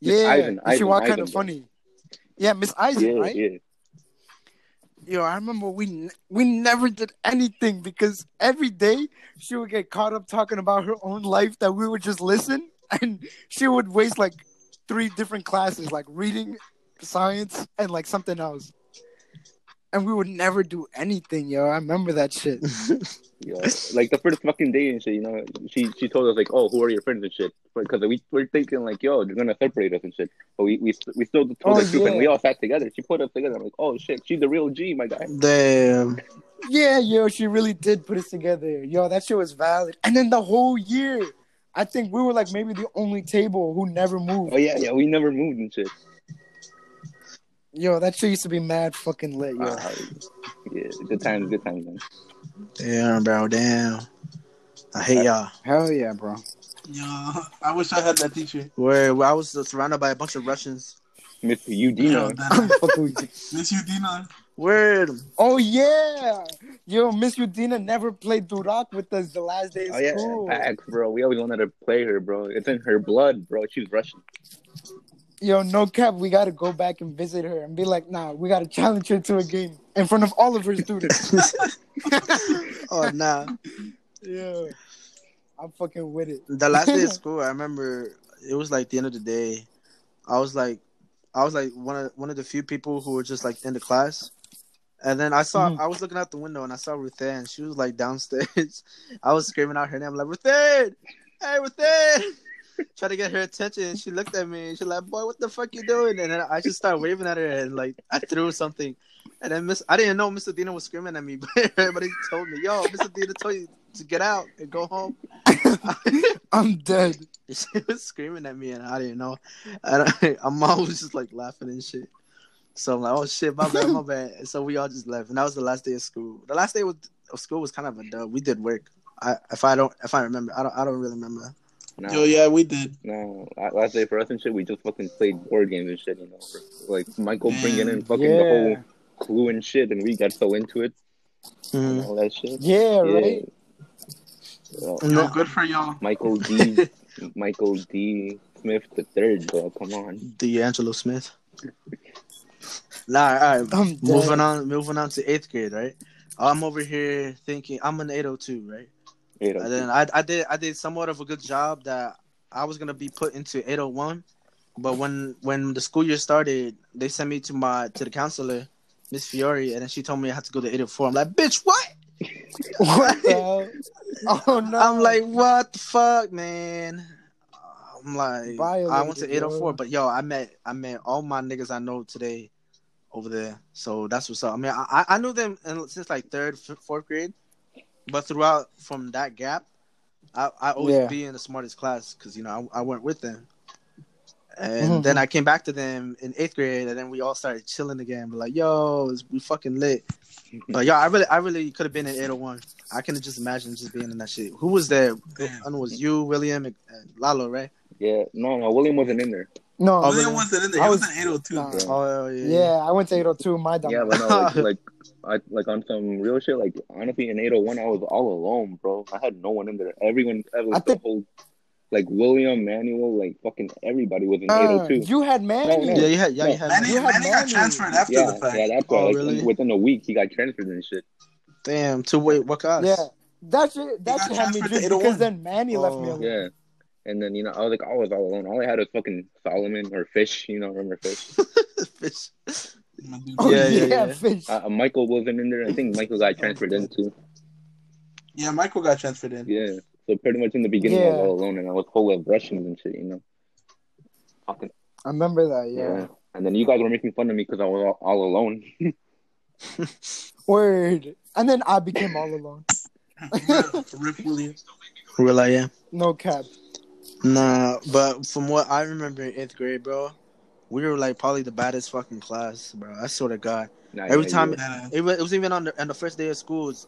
Miss Yeah, Eisen, and she Eisen, walked kind of funny. Yeah, Miss Eisen, yeah, right? yeah. Yo, I remember we we never did anything because every day she would get caught up talking about her own life that we would just listen, and she would waste like three different classes, like reading, science, and like something else. And we would never do anything, yo. I remember that shit. Yeah, like the first fucking day and shit, you know, she she told us like, oh, who are your friends and shit, because we were thinking like, yo, they're gonna separate us and shit, but we we, we still told Oh, the truth and we all sat together. She put us together. I'm like, oh shit, she's the real G, my guy. Damn. Yeah, yo, she really did put us together. Yo, that shit was valid. And then the whole year, I think we were like maybe the only table who never moved. Oh yeah, yeah, we never moved and shit. Yo, that shit used to be mad fucking lit, yo. Ah, yeah, good times, good times, man. Damn, bro. Damn. I hate y'all. Hell yeah, bro. Yo, I wish I had that teacher. Where, where I was surrounded by a bunch of Russians. Miss Yo, Udina. that, Fuck. Miss you, Dina. Where? Oh yeah, yo, Miss Udina never played Durak with us the last day of Oh yeah, school. facts, bro. We always wanted to play her, bro. It's in her blood, bro. She's Russian. Yo, no cap, we gotta go back and visit her and be like, nah, we gotta challenge her to a game in front of all of her students. Oh nah. yeah, I'm fucking with it. The last day of school, I remember it was like the end of the day. I was like, I was like one of one of the few people who were just like in the class. And then I saw, Mhm. I was looking out the window and I saw Ruth Ann. She was like downstairs. I was screaming out her name, like Ruth Ann, hey Ruth Ann, trying to get her attention. And she looked at me and she's like, "Boy, what the fuck you doing?" And then I just started waving at her and like I threw something. And then Miss, I didn't know Miss Adina was screaming at me, but everybody told me, "Yo, Miss Adina told you to get out and go home." I'm dead. she was screaming at me, and I didn't know. And I, my mom was just like laughing and shit. So I'm like, "Oh shit, my bad, my bad." And so we all just left, and that was the last day of school. The last day of of school was kind of a dub. We did work. I if I don't if I remember, I don't I don't really remember. No, Yo, yeah, we did. no. la- Last day for us and shit, we just fucking played board games and shit. You know, like Michael bringing in fucking the whole clue and shit, and we got so into it and Mhm. all that shit. Yeah, right. Well, And Yo, good for y'all. Michael D. Michael D. Smith the third, bro. Come on. D'Angelo Smith. Nah, all right. I'm dead. Moving on, moving on to eighth grade, right? I'm over here thinking I'm an 802, right? And then I, I did I did somewhat of a good job that I was gonna be put into 801, but when when the school year started, they sent me to my to the counselor, Miss Fiore, and then she told me I had to go to 804. I'm like, bitch, what? What? Oh no! I'm like, what the fuck, man? I'm like, I went to 804, yo. Oh but yo, I met I met all my niggas I know today over there. So that's what's up. I mean, I I knew them since like third, fourth grade, but throughout from that gap, I I always Yeah. be in the smartest class because you know I, I went with them. And Mhm. then I came back to them in eighth grade, and then we all started chilling again. But like, yo, it's- we fucking lit. But yo, I really, I really could have been in 801. I can just imagine just being in that shit. Who was there? I know it was you, William, and and Lalo, right? yeah, no, no. William wasn't in there. No. Oh, William wasn't in there. I was, was- in 802. Nah. bro. Oh yeah, yeah, I went to 802. My dumb. Yeah, but no, like, like, I like on some real shit. Like honestly, in 801, I was all alone, bro. I had no one in there. Everyone, I like, think- whole, like William, Manuel, like fucking everybody was in Uh, 802. you had Manny. No, no. yeah, you had, yeah, you had. Manny, You had Manny got transferred after Yeah, the fact. yeah, that's why. Oh, like, really? Within a week, he got transferred and shit. Damn, to wait, what class? Yeah, that shit. That got shit had me just because then Manny left me Oh. alone. Yeah. And then you know, I was like, I was all alone. All I had was fucking Solomon or Fish. You know, remember Fish? Fish. Oh Yeah, yeah, yeah, yeah. fish. Uh, Michael wasn't in there. I think Michael got transferred in too. Yeah, Michael got transferred in. Yeah. So pretty much in the beginning, I was all alone, and I was full of Russians and shit. You know. Fucking I remember that. yeah. Yeah. And then you guys were making fun of me because I was all, all alone. Word. And then I became all alone. Rip William. Real I am. No cap. Nah, but from what I remember in eighth grade, bro, we were like probably the baddest fucking class, bro. I swear to God. Nah, Every yeah, time- you- Nah, It was, it was even on the on the first day of school. it's-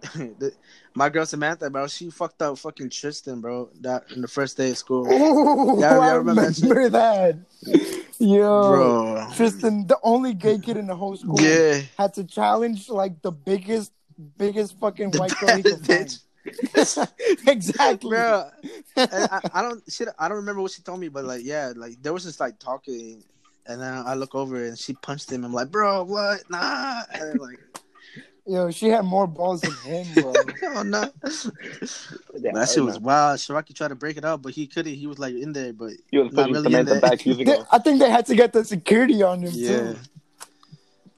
the, my girl Samantha, bro, she fucked up fucking Tristan, bro. That in the first day of school, Ooh, Yeah, I I remember remember that that. Yo, bro. Tristan, the only gay kid in the whole school, Yeah, had to challenge like the biggest, biggest fucking the white girl he could bitch, exactly, bro. I, I don't shit. I don't remember what she told me, but like, yeah, like there was just like talking, and then I look over and she punched him. I'm like, bro, what? Nah. And then, like, Yo, she had more balls than him, bro. oh no. Yeah, that shit was wild. Shiraki tried to break it up, but he couldn't. He was like in there, but He was not really in there. back using They- a I think they had to get the security on him yeah. too.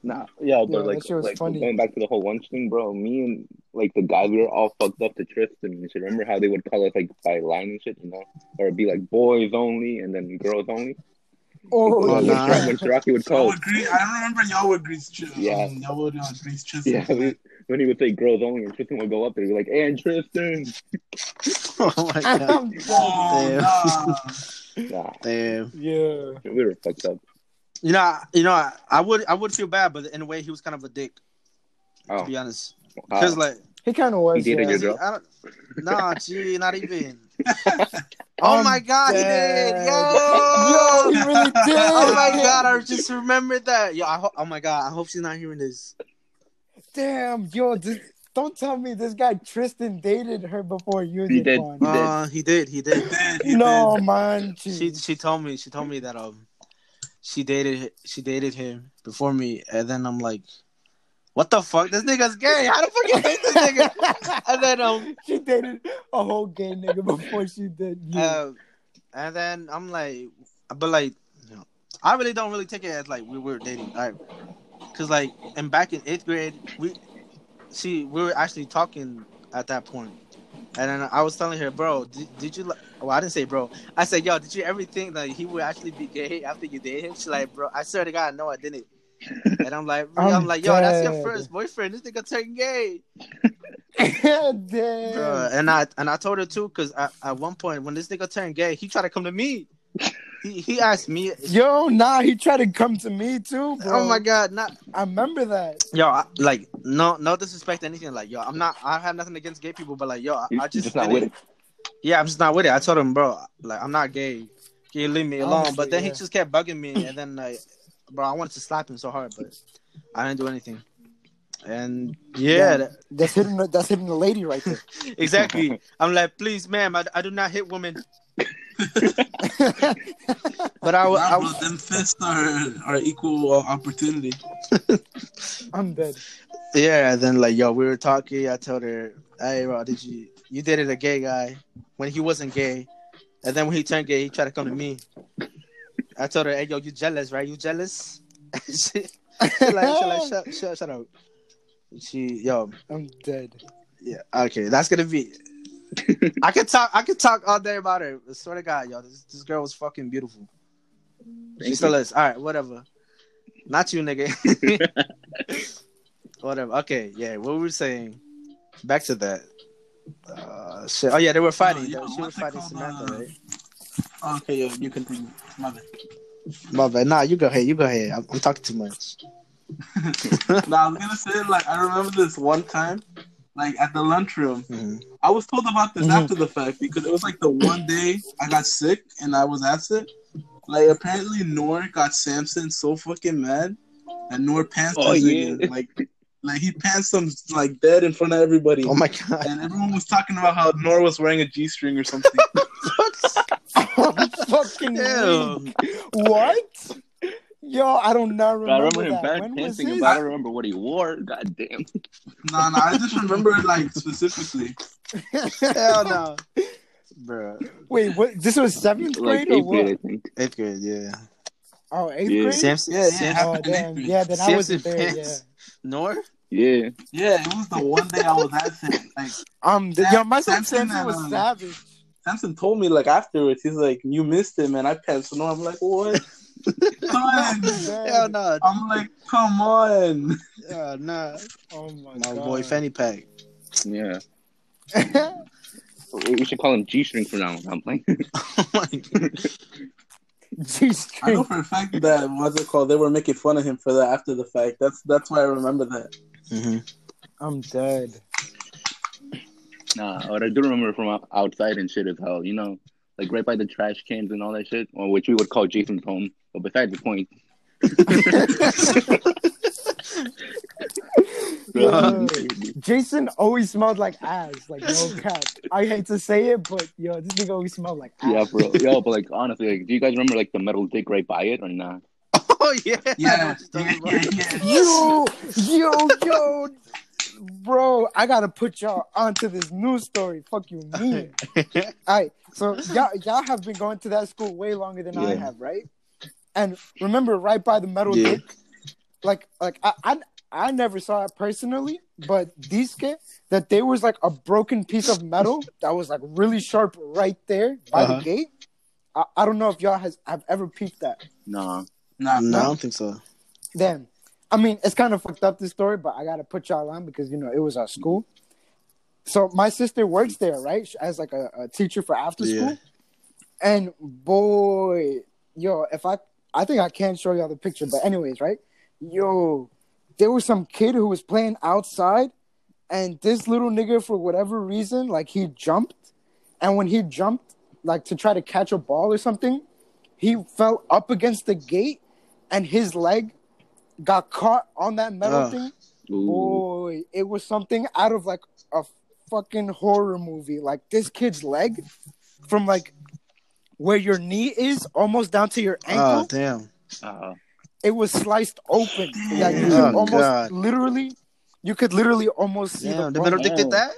Nah, yeah, but Yeah, like, was like funny. going back to the whole lunch thing, bro. Me and like the guys, we were all fucked up to Tristan and shit. Remember how they would call us like by line and shit, you know, or it'd be like boys only and then girls only. Oh, Oh, when, nah. Shiraki, when Shiraki would Y'all call, would grease. I remember y'all would grease. Ch- Yeah. um, y'all would uh, grease Tristan. yeah, we, when he would say girls only, and Tristan would go up there, he'd be like, "And Tristan." oh my god. I'm. Oh, Damn. nah. Nah, Damn. Yeah. we were fucked up. You know, I- you know, I, I would, I would feel bad, but in a way, he was kind of a dick. Oh, To be honest, because uh, like, He kind of was. He dated yeah. your girl? I don't, nah, gee, not even. Oh I'm my god, he did! Yo, Yo, he really did. Oh my god, I just remembered that. Yo, I ho- oh my god, I hope she's not hearing this. Damn, yo, this, don't tell me this guy Tristan dated her before you He did. did. Juan. did. Uh, he did, he He did. did. He No did. man, She she told me she told me that um she dated she dated him before me, and then I'm like, what the fuck? This nigga's gay. How the fuck you hate this nigga? And then um she dated a whole gay nigga before she did you. uh, and then I'm like, but like, you know, I really don't really take it as like we were dating, right? Cause like, and back in eighth grade, we see we were actually talking at that point, and then I was telling her, bro, did, did you? Well, I didn't say bro. I said, yo, did you ever think that he would actually be gay after you date him? She's like, bro, I swear to God, no, I didn't. And I'm like, I'm, I'm like, yo, that's your first boyfriend. This nigga turned gay. Damn. Bruh, and I and I told her too, cause I, at one point when this nigga turned gay, he tried to come to me. He he asked me, Yo, nah, he tried to come to me too, bro. "Oh my god, not I remember that. yo, I, like no no disrespect or anything, like yo, I'm not, I have nothing against gay people, but like yo, I, I just, just not with it. it. Yeah, I'm just not with it. I told him, bro, like I'm not gay. Can you leave me alone? Honestly, but then he just kept bugging me, and then like, bro, I wanted to slap him so hard, but I didn't do anything. And yeah, Yeah. That's hitting. the- That's hitting the lady right there. exactly. I'm like, please, ma'am, I, I do not hit women. But I, Nah, I, bro, them fists are, are equal uh, opportunity. I'm dead. Yeah, and then like yo, we were talking. I told her, "Hey, bro, did you you dated a gay guy when he wasn't gay, and then when he turned gay, he tried to come to me." I told her, "Hey, yo, you jealous, right? You jealous?" she, she like, she like, shut, shut, shut up. She, yo, I'm dead. yeah, okay, that's gonna be. I could talk. I could talk all day about her. I swear to God, yo, this, this girl was fucking beautiful. she Thank still is. All right, whatever. Not you, nigga. whatever. Okay, yeah. What were we saying. Back to that. Uh, shit. Oh yeah, they were fighting. yo, she was fighting called, Samantha, uh, right? Okay, yo, you continue. My bad. My bad. Nah, you go ahead. You go ahead. I'm, I'm talking too much. Now I was gonna say like I remember this one time, like at the lunchroom. Mhm. I was told about this Mhm. after the fact because it was like the one day I got sick and I was absent. Like apparently Nor got Samson so fucking mad and Noor pants Oh, yeah. nigga. like like he pants him like dead in front of everybody. Oh my god. and everyone was talking about how Nor was wearing a G string or something. I'm fucking Ew. What? Yo, I don't not But I remember, remember him that. back When was dancing, this? but I don't remember what he wore. God damn. nah, nah, I just remember it like specifically. Hell no. Bro. Wait, what? This was seventh Like grade or eighth grade, I what? think. Eighth grade, yeah. Oh, eighth Yeah. grade. Samson. Yeah, yeah. Samson. Oh happened in eighth damn, yeah. Then I Samson wasn't there. Yeah. pants. Nor? Yeah. Yeah, it was the one day I was absent. Like Um, the, Sam- yo, my son Samson Samson and, was um, savage. Samson told me like afterwards, he's like, "You missed him," and I passed Noor. I'm like, "What?" Son. Hell no. I'm like, "Come on." Hell no. Oh my, My god. boy Fanny Pack. Yeah. We we should call him G string from now on. I'm like, Oh my god. G I know for a fact that what's it called? They were making fun of him for that after the fact. That's that's why I remember that. hmm I'm dead. nah. What I do remember from outside and shit is how you know, like right by the trash cans and all that shit, or which we would call Jason's home. But besides the point, Yo, Jason always smelled like ass. Like no cap. I hate to say it, but yo, this nigga always smelled like ass. yeah, bro. Yo, but like honestly, like, do you guys remember like the metal dick right by it or not? Oh yeah. Yeah, what you're yeah, yeah, yeah. Yo, yo, yo, bro, I gotta put y'all onto this news story. Fuck you, mean. Alright, so y'all, y'all have been going to that school way longer than I have, right? And remember, right by the metal Yeah. dick, like, like I, I, I never saw it personally, but these kids, that there was like a broken piece of metal that was like really sharp right there by Uh-huh. the gate. I, I don't know if y'all has have ever peeped that. Nah. Nah, No, I don't think so. Damn. I mean, it's kind of fucked up this story, but I gotta put y'all on because you know it was our school. So my sister works there, right? As like a, a teacher for after Yeah. school. And boy, yo, if I I think I can show y'all the picture, but anyways, right? Yo, there was some kid who was playing outside, and this little nigga, for whatever reason, like he jumped, and when he jumped, like to try to catch a ball or something, he fell up against the gate, and his leg got caught on that metal Ugh. thing. Ooh. Boy, it was something out of like a fucking horror movie. Like this kid's leg, from like where your knee is, almost down to your ankle, Oh damn. Uh, it was sliced open. Yeah, you Oh, could almost God. literally, you could literally almost see Damn. the The middle did that.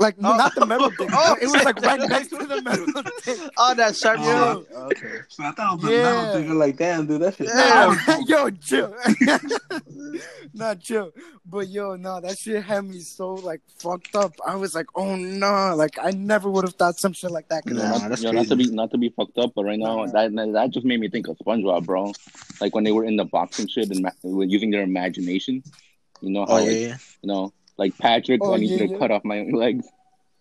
Like Oh. not the metal thing. Oh, it was like right next to the metal thing. Oh, that sharp oh, Yeah. shit. Okay. So I thought it was Yeah. a metal thing. I'm like, damn, dude, that shit. Yeah. yo, chill. Not chill. But yo, no, that shit had me so like fucked up. I was like, oh no, like I never would have thought some shit like that could Nah, not, that's yo, not to be not to be fucked up, but right now Nah. that that just made me think of SpongeBob, bro. Like when they were in the boxing shit and ma- using their imagination. You know how Oh like, yeah, yeah. you know like Patrick, Oh, I need yeah, to yeah. cut off my own legs,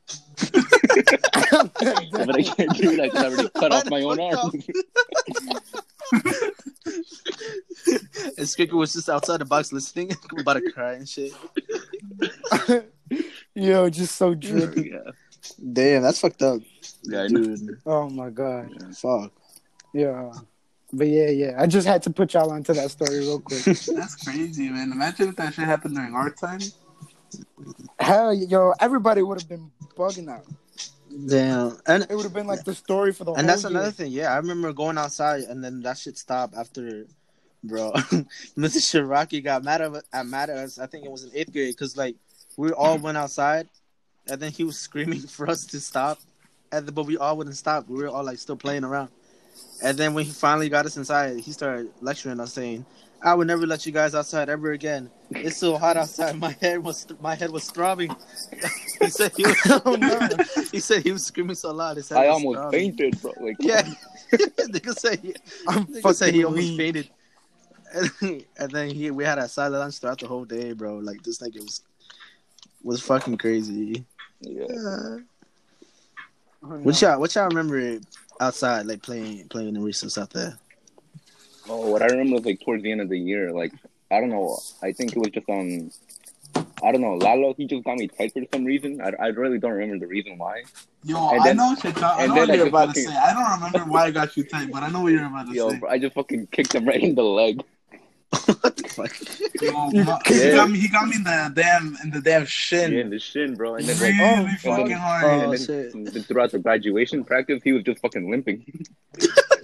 but I can't do that because I already cut off my own arms. and Squeaker was just outside the box listening, about to cry and shit. yo, just so drippy. yeah, Damn, that's fucked up, yeah, I know. dude. Oh my god. Fuck. Yeah. But yeah, yeah. I just had to put y'all onto that story real quick. That's crazy, man. Imagine if that shit happened during our time. Hell, yo, everybody would have been bugging out. Damn, and It would have been like the story for the whole and that's year. another thing. Yeah, I remember going outside and then that shit stopped after, bro. Mr. Shiraki got mad at, at uh, mad at us. I think it was in eighth grade because like we all went outside, and then he was screaming for us to stop, and then, but we all wouldn't stop. We were all like still playing around, and then when he finally got us inside, he started lecturing us saying. I would never let you guys outside ever again. It's so hot outside. My head was my head was throbbing. he said he was. Oh, no. he said he was screaming so loud. His head I was almost throbbing. fainted, bro. Like Yeah. Nigga say he, I'm nigga say he fucking almost fainted. And, and then he we had a silent lunch throughout the whole day, bro. Like this nigga was was fucking crazy. yeah. Oh, no. What y'all what y'all remember outside, like playing playing in recess out there? Oh, what I remember was like towards the end of the year, like I don't know. I think it was just on. I don't know. Lalo, he just got me tight for some reason. I, I really don't remember the reason why. Yo, And I then- know shit. y'all- I and know then what you're about to say. I don't remember why I got you tight, but I know what you're about to Yo, say. bro, I just fucking kicked him right in the leg. What the fuck? Yo, You he got me. He got me in the damn in the damn shin. Yeah, in the shin, bro. And then really like, oh, fucking fuck. hard. Oh, and shit. then, then throughout the graduation practice, he was just fucking limping.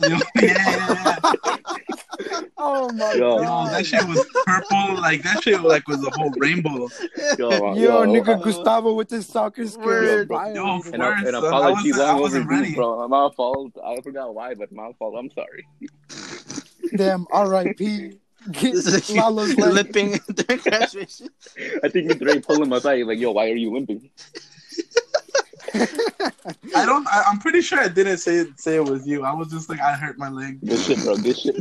Yo, yeah, yeah, yeah. Oh my Yo. Yo, that shit was purple. Like that shit like was a whole rainbow. Yo, Yo, nigga uh, Gustavo with his soccer skills. Word. violated. Yo, An, an Worse. I apology wasn't- long wasn't overdue, ready. bro. My fault. I forgot why, but my fault. I'm sorry. Damn, R.I.P. Get This is Lalo's leg. limping during graduation. I think he's ready to pull him aside. Like, yo, why are you limping? I don't. I, I'm pretty sure I didn't say it, say it was you. I was just like, I hurt my leg. Good shit, bro. Good shit.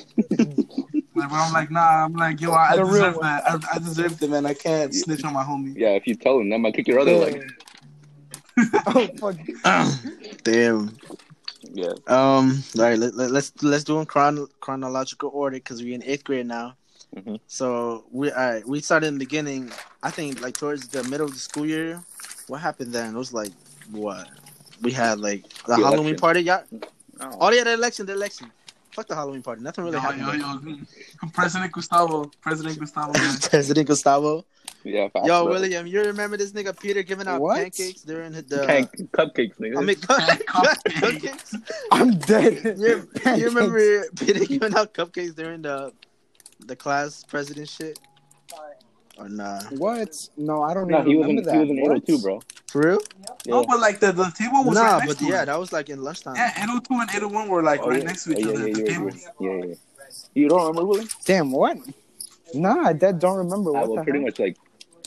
Like, but I'm like, nah. I'm like, yo, I The real deserve one. that. I, I deserved it, man. I can't snitch on my homie. Yeah, if you tell him, I'm gonna kick your other leg. oh fuck. Damn. Yeah. Um. All right. Let, let, let's let's do in chron- chronological order because we're in eighth grade now. Mhm. So we all right. We started in the beginning. I think like towards the middle of the school year. What happened then? It was like what? We had like the, The Halloween election. party. Yeah. Oh. Oh yeah, the election. The election. Fuck the Halloween party. Nothing really Yo, happened. yo, yo. President Gustavo. President Gustavo. President Gustavo. Yeah. Facts, Yo, bro. William, you remember this nigga Peter giving out What? pancakes during the? Pank- cupcakes, nigga. I mean, Cupcakes. cupcakes. I'm dead. You, you remember Peter giving out cupcakes during the the class president shit? Or nah? What? No, I don't no, even he was in remember he was in What? 802, bro. For real? No, but like the, the table was Nah, right next but to yeah, it. that was like in lunchtime. Yeah, 802 and 801 were like Oh, right yeah. next to each Oh, other yeah, at the yeah, yeah, yeah, yeah, yeah. You don't remember, William? Damn, what? Nah, I dead don't remember. I What will the pretty hell? much like.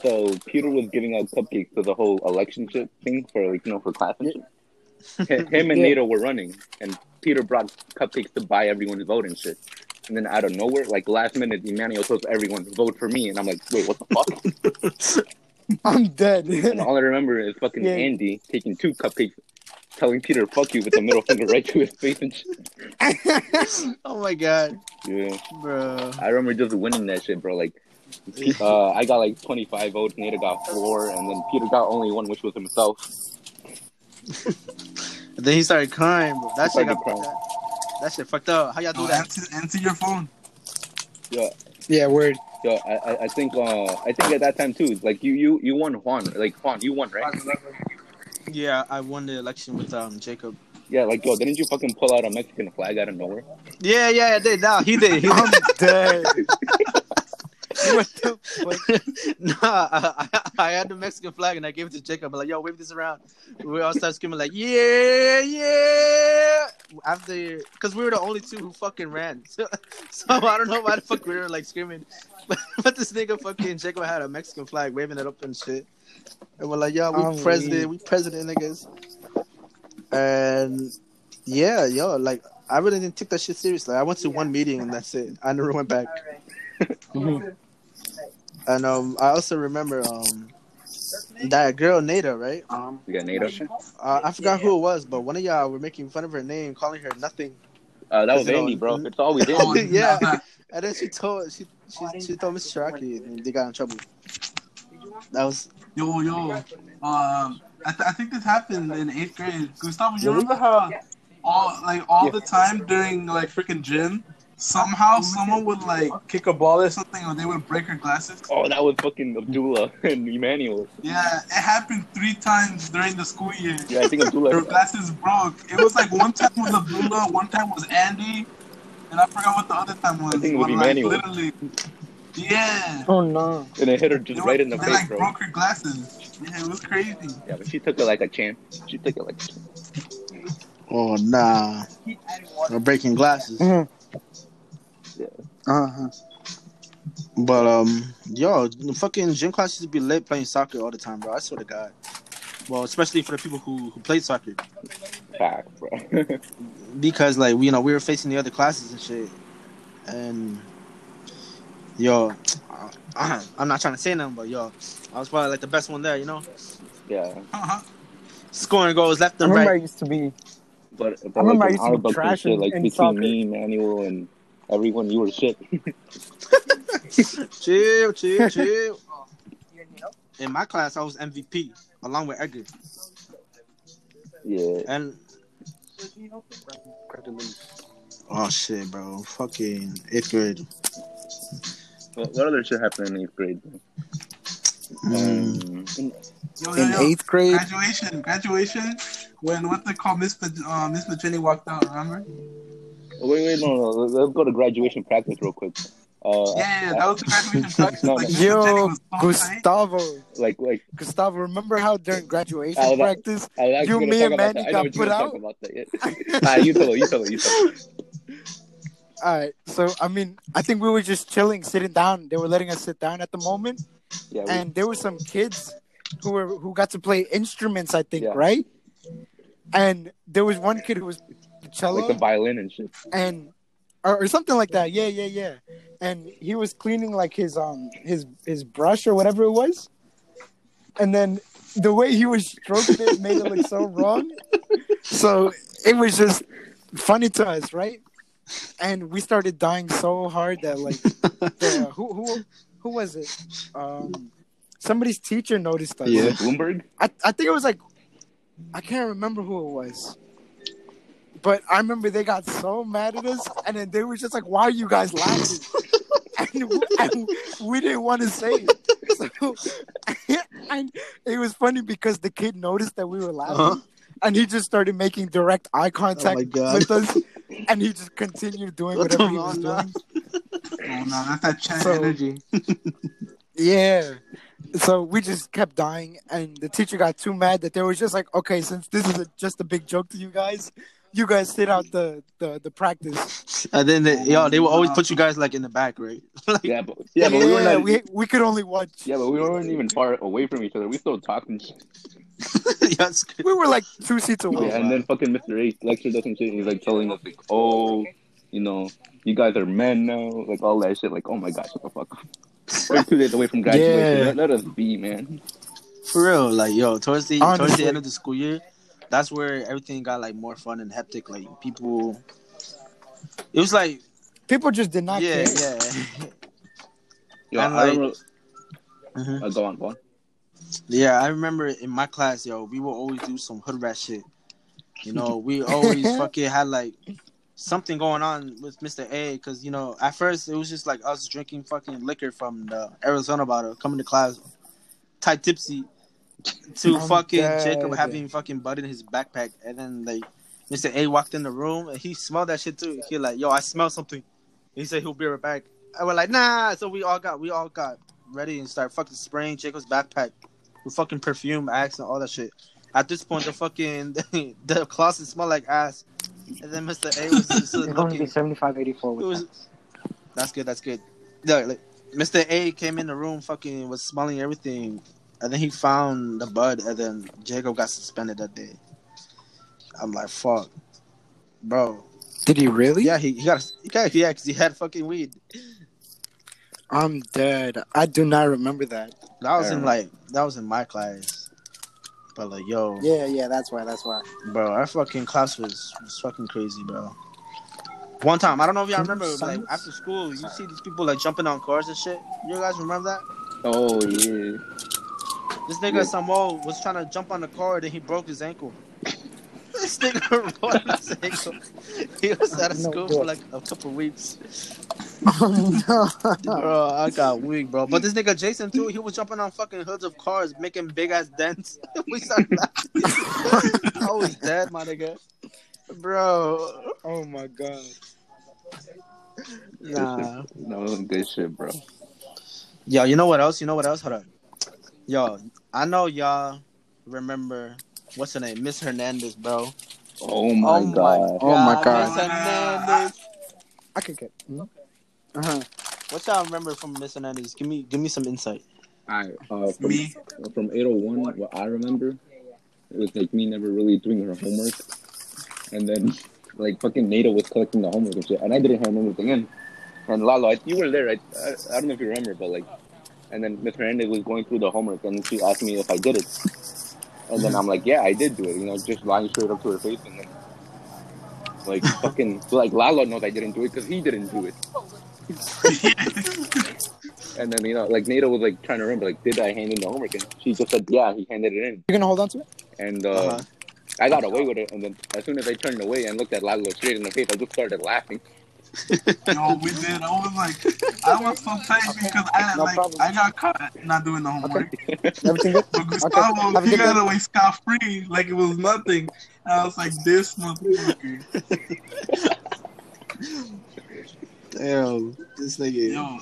So Peter was giving out cupcakes for the whole election shit thing for like you know for class and shit. H- Him and Yeah. Nato were running, and Peter brought cupcakes to buy everyone's vote and shit. And then out of nowhere, like last minute, Emmanuel tells everyone to vote for me, and I'm like, wait, what the fuck? I'm dead. and all I remember is fucking Yeah. Andy taking two cupcakes, telling Peter "fuck you" with the middle finger right to his face and shit. oh my god, Yeah, bro. I remember just winning that shit, bro. Like, uh, I got like 25 votes, Nato got four, and then Peter got only one, which was himself. And then he started crying, bro. That He shit got crying. That, that shit fucked up. How y'all do Yo, that? answer, answer your phone. Yeah, yeah, word. yeah. I, I, I think, uh, I think at that time too, like you, you, you won Juan, like Juan, you won, right? Yeah, I won the election with um Jacob. Yeah, like yo, didn't you fucking pull out a Mexican flag out of nowhere? Yeah, yeah, I did. Nah, he did. He I'm did. dead. what the fuck? nah, I, I, I had the Mexican flag and I gave it to Jacob. I'm like, yo, wave this around. We all started screaming like, yeah, yeah. After, because we were the only two who fucking ran. So, so I don't know why the fuck we were like screaming. But, but this nigga fucking Jacob had a Mexican flag waving it up and shit. And we're like, yo, we I'm president, weak. we president niggas. And yeah, yo, like I really didn't take that shit seriously. I went to one meeting and that's it. I never went back. Mm-hmm. And um, I also remember um, that girl Nada, right? Um, You got NATO. uh, I forgot who it was, but one of y'all were making fun of her name, calling her nothing. Uh, that was Is it Andy, on- bro. It's always Andy. Yeah. And then she told she she, she told Mr. Shiraki, and they got in trouble. That was Yo, yo. Um, I, th- I think this happened in eighth grade. Gustavo, you remember how all like all Yeah. the time during like freaking gym, somehow someone would like kick a ball or something, or they would break her glasses. Oh, that was fucking Abdullah and Emmanuel. Yeah, it happened three times during the school year. Yeah, I think Abdullah. Her glasses broke. It was like one time was Abdullah, one time was Andy, and I forgot what the other time was. I think it was But, like, Emmanuel. literally, yeah. Oh no. And it hit her They, just were- right in the they face, like bro. broke her glasses. Yeah, it was crazy. Yeah, but she took it like a champ. She took it like. oh nah, we're breaking glasses. Mhm. Yeah. Uh-huh. But um, yo, the fucking gym class used to be late playing soccer all the time, bro. I swear to God. Well, especially for the people who who played soccer, Fact, bro. because like we, you know we were facing the other classes and shit, and yo, I, I'm not trying to say nothing, but yo, I was probably like the best one there, you know, yeah, Uh-huh. scoring goals left I and remember I right. used to be but, but I remember I used to be books trash shit, like in between soccer. me, Manuel, and everyone, you were shit. chill, chill, chill. In my class, I was MVP along with Edgar, yeah. and oh shit, bro, fucking eighth grade. What, what other shit happened in eighth grade? Mm. Um, Yo, yo, in yo. eighth grade. Graduation, graduation. When what they call Miss Pat- uh, Miss Jenny walked out. Remember? Wait, wait, no, no. Let's let's go to graduation practice real quick. Uh, Yeah, yeah, that was graduation practice. No, like, no. Miss Yo, was so tight. Gustavo. like, like Gustavo, remember how during graduation I was- practice I was actually You, gonna me, talk and about Manny. I know got put out? talk about that. Yeah. ah, you tell it. You tell it. You tell it. All right, so I mean, I think we were just chilling, sitting down. They were letting us sit down at the moment, Yeah. we- and there were some kids who were who got to play instruments. I think, Yeah. right? And there was one kid who was the cello, like the violin and shit. and or, or something like that. Yeah, yeah, yeah. And he was cleaning like his um his his brush or whatever it was, and then the way he was stroking it made it look so wrong. So it was just funny to us, right? And we started dying so hard that like the, who who who was it? Um, somebody's teacher noticed us. Yeah. Bloomberg? I, I think it was like I can't remember who it was. But I remember they got so mad at us and then they were just like, Why are you guys laughing? and, we, and we didn't want to say it. So and it was funny because the kid noticed that we were laughing Uh-huh. and he just started making direct eye contact my God. with us and he just continued doing What whatever he was fuck, doing. Oh no, that's that chat So- energy. Yeah. So we just kept dying, and the teacher got too mad that they were just like, "Okay, since this is a, just a big joke to you guys, you guys sit out the the, the practice." And then they, yo, they will always put you guys like in the back, right? like, Yeah, but yeah, but we were not. we, we could only watch. Yeah, but we weren't even far away from each other. We still talking. shit. yes. We were like two seats away. Yeah, and then fucking Mr. H lectured us and shit. He's like telling us like, oh, you know, you guys are men now, like all that shit. Like, oh my gosh, shut the fuck. We're two days away from graduation. Yeah. Let, let us be, man. For real, like yo, towards the towards the end of the school year, that's where everything got like more fun and hectic. Like people, it was like People just did not yeah, care. yeah, Yeah, And, I like- remember. Mhm. Uh, go on, go on. yeah. I remember in my class, yo, we would always do some hood rat shit. You know, we always fucking had like something going on with Mr. A, because you know, at first it was just like us drinking fucking liquor from the Arizona bottle, coming to class, tight tipsy, to I'm fucking dead. Jacob having fucking bud in his backpack, and then like Mr. A walked in the room and he smelled that shit too. He like, yo, I smell something. He said he'll be right back. And we're like, nah. So we all got we all got ready and start fucking spraying Jacob's backpack with fucking perfume, axe, and all that shit. At this point, the fucking the closet smelled like ass. And then Mr. A was just It's going to be looking. seventy-five eighty-four It with was- That's good. That's good. Yeah, like, Mr. A came in the room, fucking was smelling everything, and then he found the bud, and then Jacob got suspended that day. I'm like, fuck, bro. Did he really? Yeah, he, he got he got yeah, cause he had fucking weed. I'm dead. I do not remember that. That was in like that was in my class. But like, yo, Yeah, yeah, that's why. That's why. bro, our fucking class was, was fucking crazy, bro. One time, I don't know if y'all remember, like after school, you see these people like jumping on cars and shit. You guys remember that? Oh yeah. This nigga Yeah. Samuel was trying to jump on the car, then he broke his ankle. this nigga broke his ankle. He was out of No school good. for like a couple weeks. Oh no. Bro, I got weak, bro. But this nigga Jason too, he was jumping on fucking hoods of cars, making big ass dents. we started laughing. I was dead, my nigga. Bro, Oh my god. nah. No good shit, bro. Yo, you know what else? You know what else? Hold up. Yo, I know y'all remember what's her name, Miss Hernandez, bro. Oh my Oh my god. Oh my God. Miss Hernandez. I can get. Uh huh. What y'all remember from Miss Hernandez? Give me, give me some insight. I uh, from, Me? from 801, what I remember, it was like me never really doing her homework, and then like fucking Nato was collecting the homework and shit, and I didn't have anything in. And Lalo, I, you were there, right? I, I don't know if you remember, but like, and then Miss Hernandez was going through the homework, and she asked me if I did it, and then I'm like, yeah, I did do it, you know, just lying straight up to her face, and then like fucking like Lalo knows I didn't do it because he didn't do it. And then you know, like Nada was like trying to remember, like, did I hand in the homework? And she just said, yeah, he handed it in. You're gonna hold on to it? And uh, Uh-huh. I got away with it. And then as soon as I turned away and looked at Lalo straight in the face, I just started laughing. Yo, we did. I was like, I was so tight because I No like problem. I got caught not doing the homework. Everything good? But Gustavo, Have a he got away scot free like it was nothing. And I was like, this motherfucker. Damn, this nigga. Yo,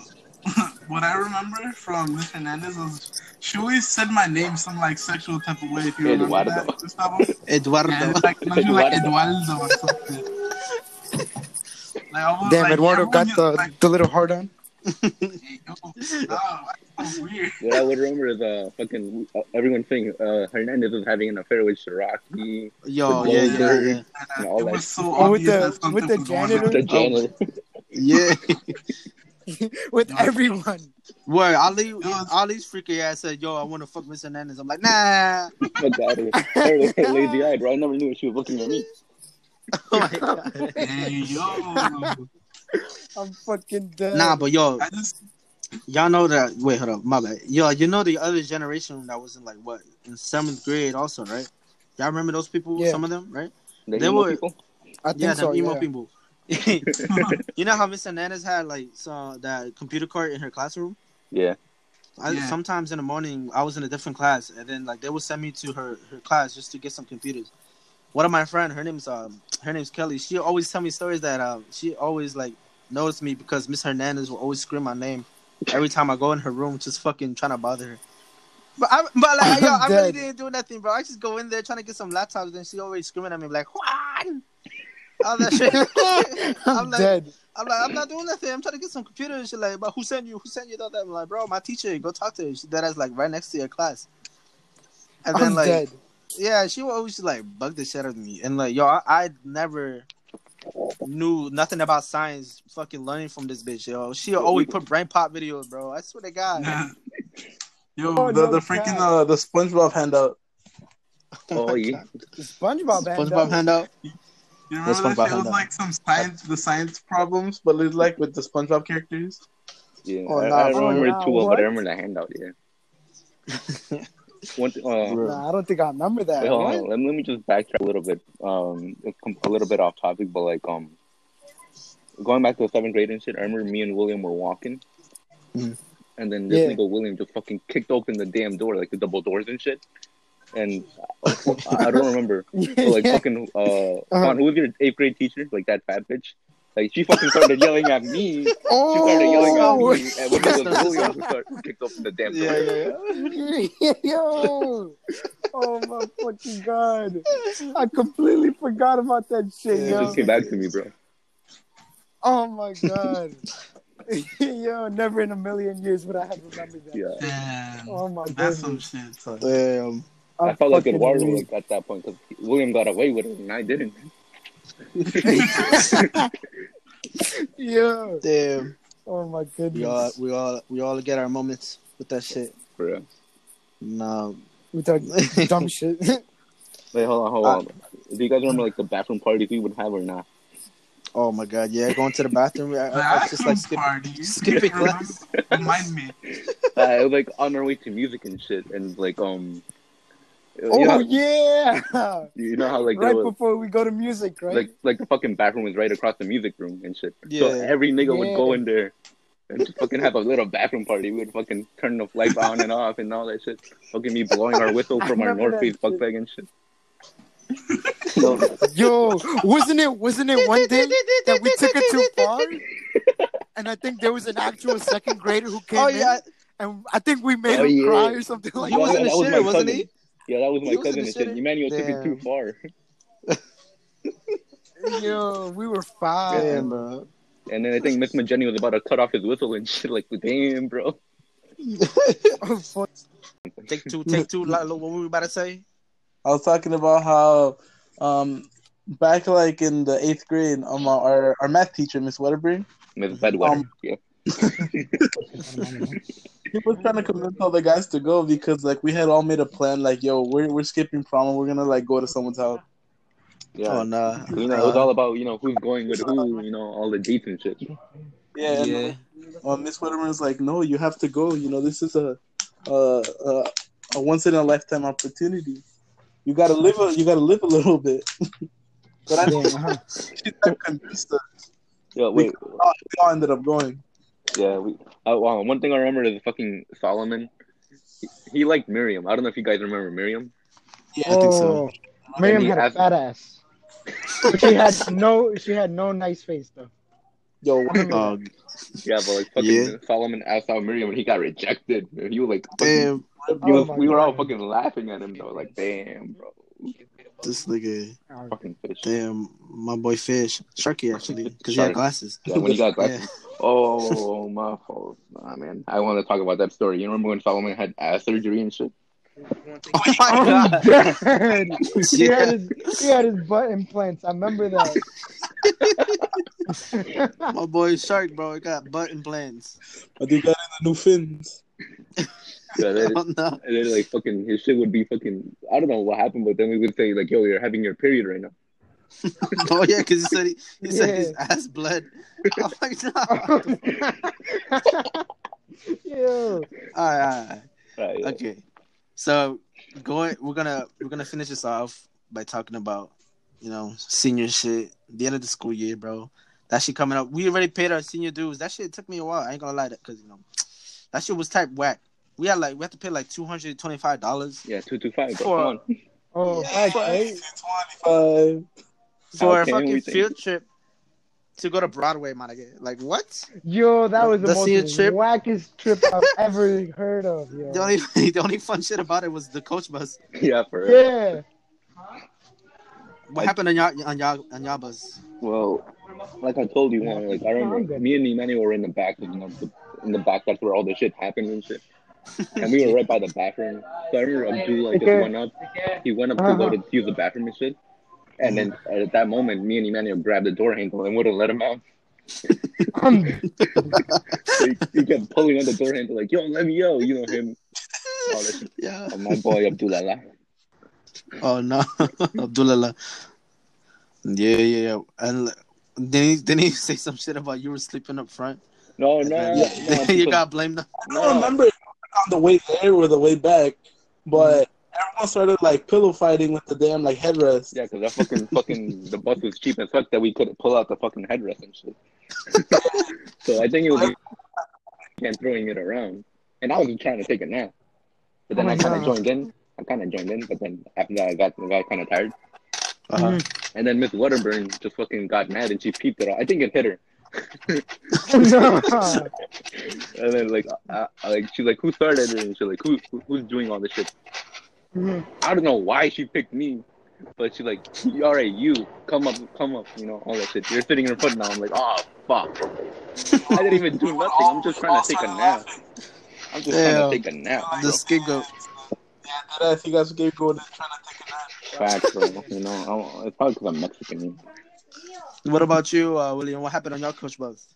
what I remember from Miss Hernandez was she always said my name some like sexual type of way. If you remember Eduardo. that, Gustavo. Eduardo. And like, no, she was like Eduardo. Eduardo or something. Like, Damn, like, Eduardo everyone got used- the like, the little heart on. hey, yo, no, that's weird. What I would remember is uh, fucking uh, everyone saying uh, Hernandez was having an affair with Shiraki, Yo, The yeah, yeah, Goldberg. yeah. And all it that was so Oh, with obvious the- with the was going janitor? on. the janitor. Yeah. with No. everyone. Word, Ali, was- Ali's freaky ass said, "Yo, I want to fuck Miss Hernandez." I'm like, nah. Fuck out of here. Her lazy eyed, bro. I never knew she was looking at me. Oh my god. Hey, yo. I'm fucking dead. Nah, but yo, just, y'all know that. Wait, hold up, my bad. Yo, you know the other generation that was in like what in seventh grade, also, right? Y'all remember those people? Yeah. Some of them, right? The They emo were- people. I think yeah, so. them emo yeah. people. you know how Miss Hernandez had like some that computer cart in her classroom? Yeah. I, Yeah. Sometimes in the morning, I was in a different class, and then like they would send me to her her class just to get some computers. One of my friend, her name's um, her name's Kelly. She always tell me stories that um, she always like noticed me because Miss Hernandez will always scream my name every time I go in her room, just fucking trying to bother her. But I, but like, yo, I really didn't do nothing, bro. I just go in there trying to get some laptops, and she always screaming at me like, Juan. All that shit. I'm, I'm like- dead. I'm like, I'm not doing nothing. I'm trying to get some computers. She's like, but who sent you? Who sent you that? I'm like, bro, my teacher. Go talk to her. She that is like right next to your class. And then I'm like, dead. Yeah, she would always like bug the shit out of me. And like, yo, I, I never knew nothing about science. Fucking learning from this bitch, yo. She always put BrainPOP videos, bro. I swear to God. yo, Oh, the, no the freaking uh, the SpongeBob handout. Oh, my yeah. The SpongeBob handout. SpongeBob handout. You What's remember that shit? It was like some science, the science problems, but it's like with the SpongeBob characters. Yeah. Oh, I, nah, I bro. remember Nah, it too well, but? I remember the handout. Yeah. One, uh, Nah, I don't think I remember that. Wait, hold on. Let, me just backtrack a little bit. Um, a little bit off topic, but like um, going back to the seventh grade and shit. I remember me and William were walking, Mhm. and then this Yeah. nigga William just fucking kicked open the damn door, like the double doors and shit. And I, don't remember. But like Yeah. fucking uh, Juan, who was your eighth grade teacher? Like that fat bitch. Like she fucking started yelling at me. Oh, She started yelling at Oh, me, and oh, when it was William who started kicked open the damn door. Yeah, yeah, yeah. yo! Oh my fucking god! I completely forgot about that shit, It yo. just came back to me, bro. Oh my god! yo, never in a million years would I have remembered that. Yeah, Damn. Oh my god. That's some shit. son. Damn. I felt like fucking Eduardo weak. at that point because William got away with it and I didn't. Yeah. Damn. Oh my goodness. We all we all we all get our moments with that shit. For real. No. We talk dumb shit. Wait, hold on, hold Uh, on. Do you guys remember like the bathroom parties we would have or not? Oh my god, yeah, going to the bathroom. I, I, I just like skip, party. skipping Remember? class. Remind me. Uh, it was like on our way to music and shit, and like um, you oh know, yeah! you know how like right was, before we go to music, right? like like the fucking bathroom was right across the music room and shit. So every nigga would go in there and just fucking have a little bathroom party. We would fucking turn the lights on and off and all that shit. Fucking me blowing our whistle from our remember North that Face buck shit. bag and shit. So, Yo, wasn't it wasn't it one day that we took it too far? And I think there was an actual second grader who oh, came Oh in, and I think we made Oh, him yeah. cry or something like he was Yeah, in the that was my shitter, wasn't cousin. he? Yeah, that was my He cousin the and shit. shitter? Emmanuel took it too far. that. Yo, we were five. Damn, bro. And then I think Miss Mageni was about to cut off his whistle and shit. Like, damn, bro. Take two, take two. Lalo, what were we about to say? I was talking about how um back like in the eighth grade, um our our math teacher, Miss Wedderburn, Miss Bedwetter. Um, yeah. He was trying to convince all the guys to go because like we had all made a plan, like, yo, we're we're skipping prom and we're gonna like go to someone's house. Yeah. Oh nah. you know, it was all about, you know, who's going with who, you know, all the dates and shit. Yeah, Yeah. and uh, Miss Wedderburn was like, no, you have to go. You know, this is a a, a, a once in a lifetime opportunity. You gotta live a you gotta live a little bit. but I Damn, uh-huh. she not convinced us. Yeah, wait. We all, we all ended up going. Yeah, we. Uh, wow, one thing I remember is fucking Solomon. He, he liked Miriam. I don't know if you guys remember Miriam. Yeah, I think so. Oh, Miriam And he had a fat ass. But she had no she had no nice face though. Yo, Oh Yeah, but like fucking Yeah. Solomon asked out Miriam and he got rejected. And he was like, fucking, damn, he was, Oh my we were all fucking laughing at him though. Like, damn, bro, this nigga. fucking fish. Damn, my boy Fish, Sharky actually, because he Shark. had glasses. Yeah, when he got Yeah. glasses. Oh, my fault. Nah, man. I want to talk about that story. You remember when Solomon had ass surgery and shit? Oh my oh god. dead. He Yeah. had his he had his butt implants. I remember that. My boy Shark, bro, he got butt implants. I think got in the new fins. Yeah, they, Oh no. and then like fucking his shit would be fucking. I don't know what happened, but then we would say like, "Yo, you're having your period right now." Oh yeah, because he said he, he said his ass bled. I'm like, no. Yo. All right, all right. Right, yeah. Okay. So going we're gonna we're gonna finish this off by talking about, you know, senior shit, the end of the school year, bro. That shit coming up. We already paid our senior dues. That shit took me a while. I ain't gonna lie that because you know that shit was type whack. We had like we had to pay like two hundred twenty five dollars Yeah, two two five. Bro. For- Come on. Oh, right, right. For How a can fucking think? field trip to go to Broadway, man. Like what? Yo, that was the, The most trip- wackest trip I've ever heard of. Yo. The only the only fun shit about it was the coach bus. Yeah, for real. Yeah. What happened on y'all on y'all on y'all bus? Well, like I told you, man, like I remember me and Emmanuel were in the back, you know, the, in the back. That's where all the shit happened and shit. And we were right by the bathroom. So I remember Abdul like just went up. He went up to go to use the bathroom and shit. And then at that moment, me and Emmanuel grabbed the door handle and wouldn't let him out. Um, So he, he kept pulling on the door handle like, "Yo, let me out!" You know him. All that. Yeah. Oh, my boy Abdullah. Oh no, Abdullah. Yeah, yeah, yeah. And like, didn't he, didn't he say some shit about you were sleeping up front? No, no, no. you got blamed. I don't remember if on the way there or the way back, but everyone started like pillow fighting with the damn like headrest. Yeah, because that fucking fucking the bus was cheap as fuck that we couldn't pull out the fucking headrest and shit. so I think it was and throwing it around, and I was trying to take a nap, but then Oh I kind of joined in. I kind of joined in, but then after that I got I got kind of tired. Uh-huh. mm. And then Miss Wedderburn just fucking got mad and she peeped it out. I think it hit her. No. And then like, uh, like she's like, who started it? And she's like, who, who who's doing all this shit? Mhm. I don't know why she picked me, but she's like, all right, you come up, come up, you know, all that shit. You're sitting in her foot now. I'm like, oh fuck. I didn't even do nothing. I'm just trying to take a nap. I'm just Damn. trying to take a nap. The Bro. scapegoat. Yeah, that I think I was scapegoat and trying to take a nap. Facts, bro. You know, I'm, it's probably because I'm Mexican. What about you, uh, William? What happened on your coach bus?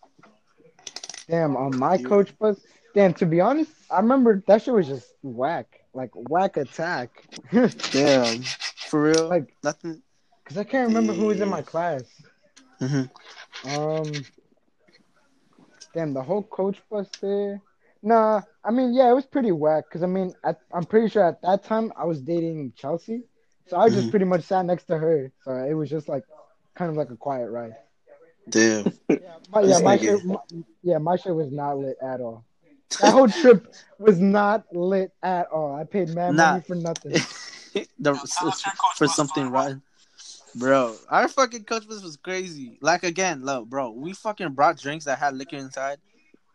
Damn, on my You- coach bus. Damn, to be honest, I remember that shit was just whack. Like whack attack. Damn, for real? Like- nothing. Cause I can't remember who was in my class. Mhm. Um, damn, the whole coach bus there. Nah, I mean, yeah, it was pretty whack. Cause I mean, I, I'm pretty sure at that time I was dating Chelsea, so I just Mhm. pretty much sat next to her. So it was just like, kind of like a quiet ride. Damn. Yeah, my, yeah, my This shit, my, yeah, my shit was not lit at all. That whole trip was not lit at all. I paid mad Nah. money for nothing. the, Tell us your coach for something story, rotten. Bro, our fucking coach bus was crazy. Like again, look, bro, we fucking brought drinks that had liquor inside,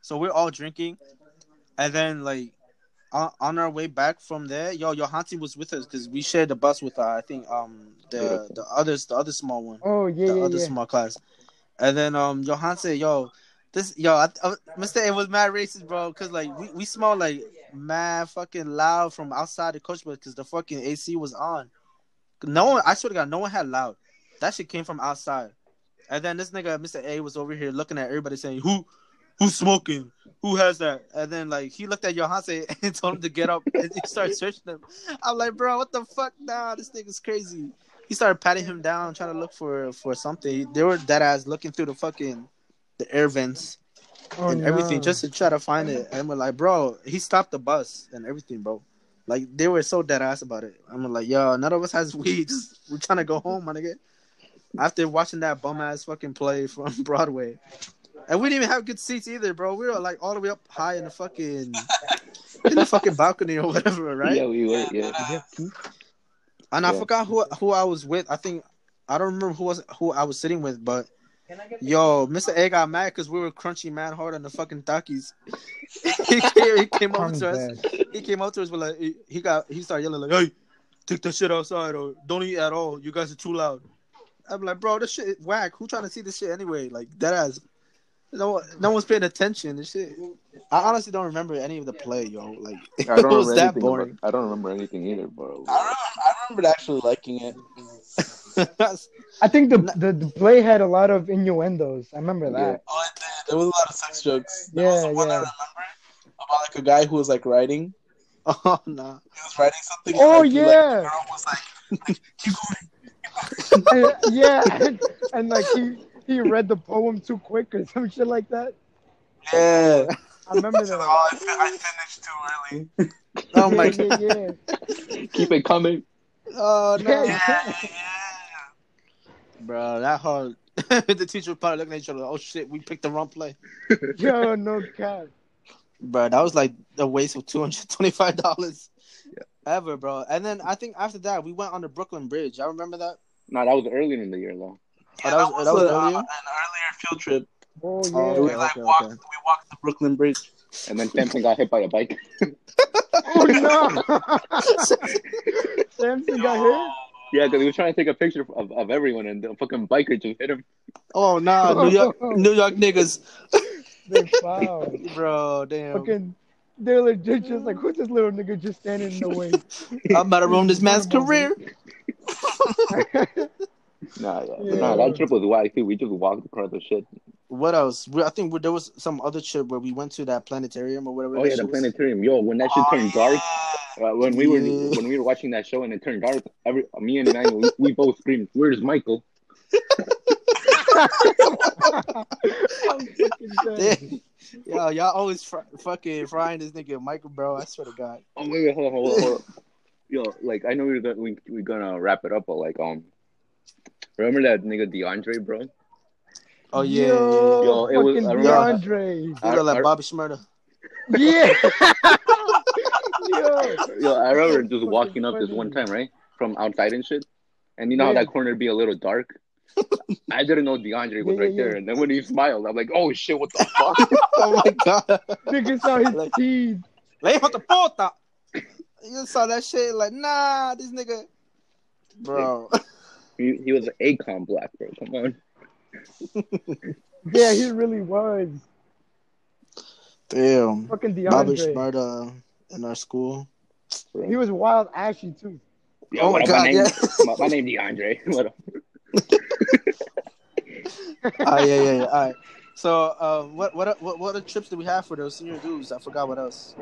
so we're all drinking, and then like on, on our way back from there, yo, Johansi was with us because we shared the bus with uh, I think um the the others the other small one, Oh yeah, the yeah, other yeah. small class, and then um Johan said, yo. This yo, I, I, Mr. it was mad racist, bro, cause like we, we smell like mad fucking loud from outside the coach bus, cause the fucking AC was on. No one, I swear to God, no one had loud. That shit came from outside. And then this nigga, Mr. A, was over here looking at everybody saying, "Who, who's smoking? Who has that?" And then like he looked at Johanse and told him to get up, and he started searching him. I'm like, bro, what the fuck? Nah, this nigga's crazy. He started patting him down, trying to look for for something. They were dead ass looking through the fucking the air vents Oh, and everything just to try to find it. And we're like, bro, he stopped the bus and everything, bro. Like they were so dead ass about it. I'm like, yo, none of us has weed. Just, we're trying to go home, my nigga. After watching that bum ass fucking play from Broadway, and we didn't even have good seats either, bro. We were like all the way up high in the fucking in the fucking balcony or whatever, right? Yeah, we were. Yeah. Yeah. And I Yeah. forgot who who I was with. I think I don't remember who was who I was sitting with, but yo, Mr. A got mad because we were crunching mad hard on the fucking Takis. he, came, he came up to us. He came up to us with like he, he got he started yelling like, "Hey, take that shit outside or don't eat at all. You guys are too loud." I'm like, bro, this shit is whack. Who trying to see this shit anyway? Like that ass. No, one- no one's paying attention. This shit. I honestly don't remember any of the play, yo. Like I it don't was remember that anything. boring. About, I don't remember anything either, bro. I remember, I remember actually liking it. I think the, the the play had a lot of innuendos. I remember that. Yeah. Oh, it did. There was a lot of sex jokes. There Yeah, was the one I yeah. remember about like a guy who was like writing. oh no. He was writing something. and, Oh, like, he, like, yeah. the girl was like, like, keep going. And- yeah, and, and like he he read the poem too quick or some shit like that. Yeah. I remember that. oh, I, fin- I finished too early. Oh my yeah, god. yeah, yeah. Keep it coming. Oh no. Yeah. Yeah, yeah. Bro, that hard. the teacher was probably looking at each other. Oh shit, we picked the wrong play. Yo, no cap. Bro, that was like a waste of two hundred twenty-five dollars ever, bro. And then I think after that we went on the Brooklyn Bridge. I remember that. No, that was earlier in the year though. Yeah, that that, was- oh, was, that was a- earlier? an earlier field trip. Oh, oh yeah. Oh, we okay, like okay, walked. okay. We walked the Brooklyn Bridge. And then Samson got hit by a bike. Oh no. Samson got hit. yeah, because he was trying to take a picture of, of everyone, and the fucking biker just hit him. Oh nah, New York, New York niggas, They foul. bro. Damn, Fucking, they're legit just like, who's this little nigga just standing in the way? I'm about to ruin this man's career. Nah, yeah. Yeah. Nah, that trip was whack too. We just walked across the shit. What else? We, I think we, there was some other trip where we went to that planetarium or whatever. Oh yeah, the was. planetarium. Yo, when that shit Oh, turned dark, yeah. uh, when we were when we were watching that show and it turned dark, every me and Emmanuel, we, we both screamed, "Where's Michael?" I'm fucking dead. Damn. Yo, y'all always fr- fucking frying this nigga Michael, bro. I swear to God. Oh wait, wait, hold on, hold on, hold on. Yo, like I know we we're gonna, we we gonna wrap it up, but like um, remember that nigga DeAndre, bro? Oh yeah, Yo, Yo, it was- fucking I remember- DeAndre. yeah. You look like Bobby Shmurda. Yeah. Yo. Yo, I remember just walking up this one time, right, from outside and shit, and you know how that corner would be a little dark. I didn't know DeAndre was Yeah, right yeah, there, and then when he smiled, I'm like, "Oh shit, what the fuck?" oh my god. Nigga saw his teeth. Lejos de puta. You saw that shit like, nah, this nigga. Bro. He, he was an Akon black, bro. Come on. Yeah, he really was. Damn. Fucking Bobby DeAndre. Smart uh, in our school. He was wild ashy too. Yeah, Oh my what up, God, name, yeah. my, my name DeAndre. What up? oh yeah, yeah, yeah. All right. So, um, what what what what other trips did we have for those senior dudes? I forgot what else.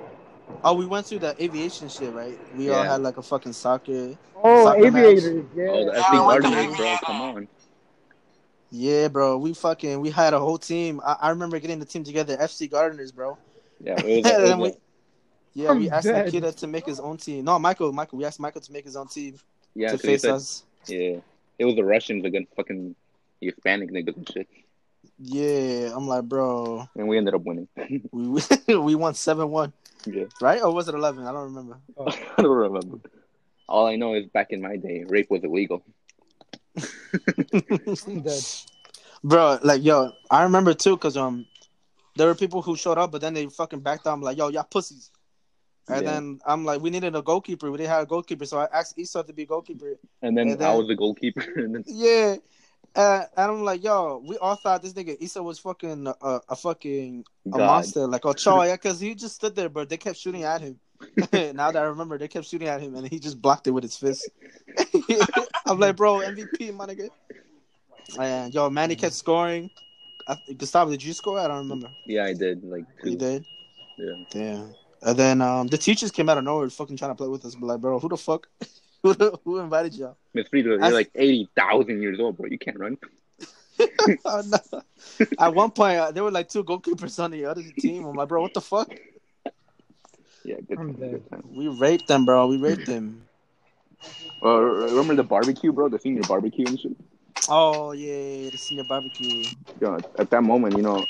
Oh, we went through the aviation shit, right? We all had like a fucking soccer. Oh, Soccer match. aviators. Yeah. Oh, the Yeah, FC I went to Gardeners, bro. Come on. Yeah, bro. We fucking we had a whole team. I, I remember getting the team together, FC Gardeners, bro. Yeah, it was, it was we, yeah, we I'm asked dead. Nikita to make his own team. No, Michael, Michael. We asked Michael to make his own team yeah, to 'cause he face said- us. Yeah, it was the Russians against fucking Hispanic niggas and shit, Yeah, I'm like, bro, and we ended up winning. we we won seven one, yeah, right? Or was it eleven? I don't remember. I don't remember. All I know is back in my day, rape was illegal. Bro, like, yo, I remember too, cause um, there were people who showed up, but then they fucking backed down, like, yo, y'all pussies. And Yeah. then I'm like, we needed a goalkeeper. We didn't have a goalkeeper, so I asked Esau to be goalkeeper. And then And I was the goalkeeper, and then Yeah. Uh, and I'm like, yo, we all thought this nigga Issa was fucking uh, a fucking a monster, like Ochoa, yeah, because he just stood there, but They kept shooting at him. now that I remember, they kept shooting at him, and he just blocked it with his fist. I'm like, bro, MVP, my nigga. And yo, Manny kept scoring. I, Gustavo, did you score? I don't remember. Yeah, I did like two. You did. Yeah. Damn. And then um, the teachers came out of nowhere, fucking trying to play with us. But like, bro, who the fuck? who, who invited y'all? Miss Frida, you're I- like eighty thousand years old, bro. You can't run. Oh, no. At one point, uh, there were like two goalkeepers on the other team. I'm like, bro, what the fuck? Yeah, good. Time, good time. We raped them, bro. We raped them. Uh, remember the barbecue, bro? The senior barbecue and shit. Oh yeah, the senior barbecue. Yeah, at that moment, you know,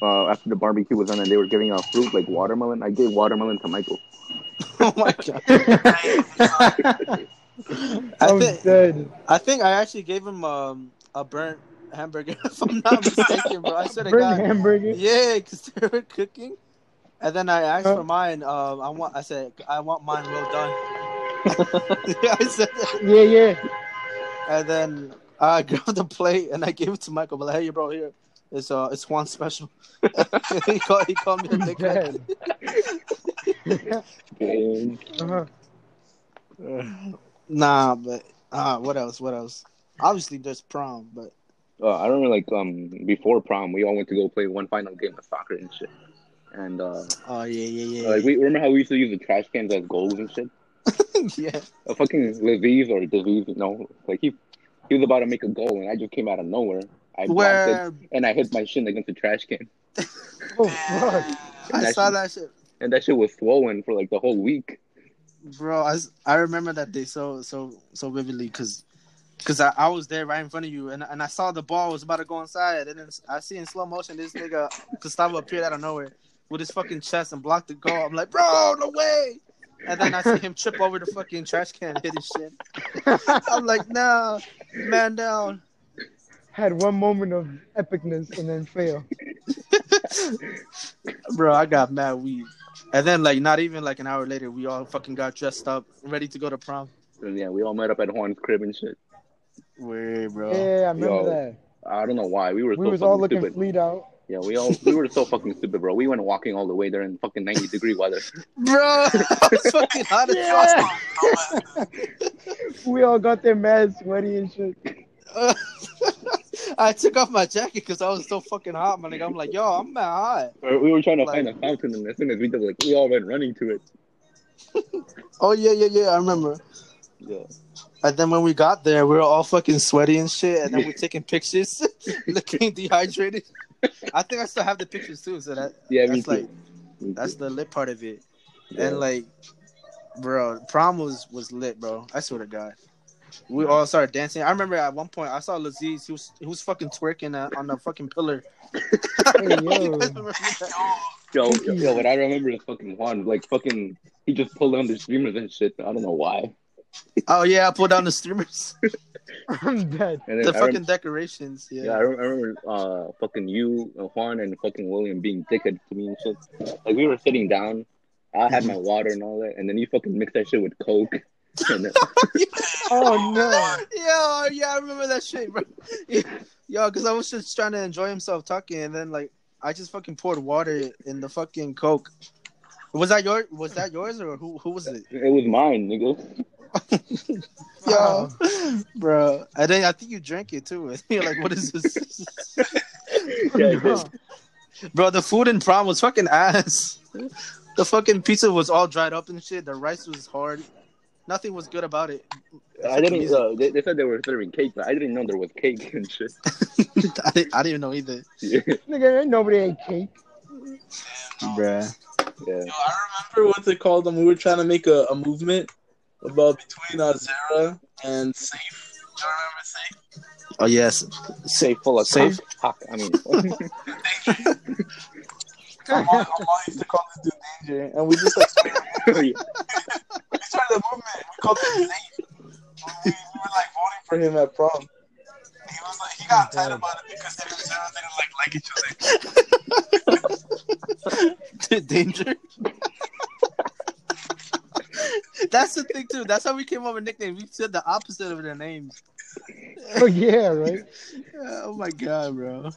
uh, after the barbecue was done and they were giving out fruit like watermelon, I gave watermelon to Michael. Oh my god. I think dead. I think I actually gave him um, a burnt hamburger. If I'm not mistaken, bro. I said Burnt God. hamburger. Yeah, because they were cooking. And then I asked Huh? for mine. Um, I want. I said I want mine well done. yeah, I said that. Yeah, yeah. And then I grabbed the plate and I gave it to Michael. But like, hey, bro, here. It's uh, it's Juan special. he called he called me a I'm dickhead. dead. Uh-huh. Nah, but uh, what else? What else? Obviously, there's prom, but uh, I remember like um before prom, we all went to go play one final game of soccer and shit. And uh, oh yeah, yeah, yeah, like we remember how we used to use the trash cans as goals and shit. yeah. A fucking Leviz or disease, you know, like he he was about to make a goal and I just came out of nowhere. I blocked it and I hit my shin against the trash can. Oh fuck. I that saw shit- that shit, And that shit was swollen for like the whole week. bro. I, I remember that day so so so vividly because. Cause I, I was there right in front of you, and and I saw the ball was about to go inside, and then I see in slow motion this nigga Gustavo appeared out of nowhere with his fucking chest and blocked the goal. I'm like, bro, no way! And then I see him trip over the fucking trash can and hit his shit. I'm like, nah, man down. Had one moment of epicness and then fail. Bro, I got mad weed. And then like not even like an hour later, we all fucking got dressed up, ready to go to prom. Yeah, we all met up at Horn's crib and shit. Wait, bro. Yeah, I remember Yo, that. I don't know why. We were We so was fucking all looking stupid. fleet out. Yeah, we all we were so fucking stupid, bro. We went walking all the way there in fucking ninety degree weather. Bro, it's fucking hot as fuck. We all got there mad sweaty and shit. I took off my jacket because I was so fucking hot, my nigga. I'm like, yo, I'm mad hot. We were trying to Like- find a fountain, and as soon as we did, like we all went running to it. Oh yeah, yeah, yeah. I remember. Yeah, And then when we got there, we were all fucking sweaty and shit. And then we're taking pictures, looking dehydrated. I think I still have the pictures too. So that yeah, that's like that's the lit part of it. Yeah. And like, bro, prom was was lit, bro. I swear to God. We all started dancing. I remember at one point I saw Laziz. He was he was fucking twerking uh, on the fucking pillar. Yo. guys yo, yo, what I remember is fucking Juan, like fucking, he just pulled down the streamers and shit. I don't know why. Oh yeah, I pulled down the streamers, I'm dead. And the I fucking rem- decorations. Yeah. yeah, I, rem- I remember uh fucking you, Juan, and fucking William being dickhead to me and shit. Like we were sitting down, I had my water and all that, and then you fucking mixed that shit with Coke. And then, Oh no. Yo, yeah, I remember that shit, bro. Yeah, because I was just trying to enjoy himself talking, and then like I just fucking poured water in the fucking coke. Was that your? Was that yours or who? Who was it? it was mine, nigga. Yo, bro. And then I think you drank it too. You're like, what is this? Yeah, I did. bro, the food in prom was fucking ass. The fucking pizza was all dried up and shit. The rice was hard. Nothing was good about it. I didn't. Uh, they, they said they were serving cake, but I didn't know there was cake and shit. I, didn't, I didn't even know either. Yeah, Nigga, ain't nobody ate cake. Damn, Bruh. yeah. Yo, I remember what's it called? Them. we were trying to make a, a movement about between uh, Zara and Safe. Do you remember Safe? Oh yes. Safe full of Safe? cock. I mean, Our mom, our mom used to call this dude Danger, and we just like we started a movement. We called him Safe. We, we were like voting for him at prom. He was like, he got upset about it because him and Zara didn't like like each other. Danger. That's the thing too. That's how we came up with nicknames. We said the opposite of their names. Oh yeah, right. Oh my god, bro.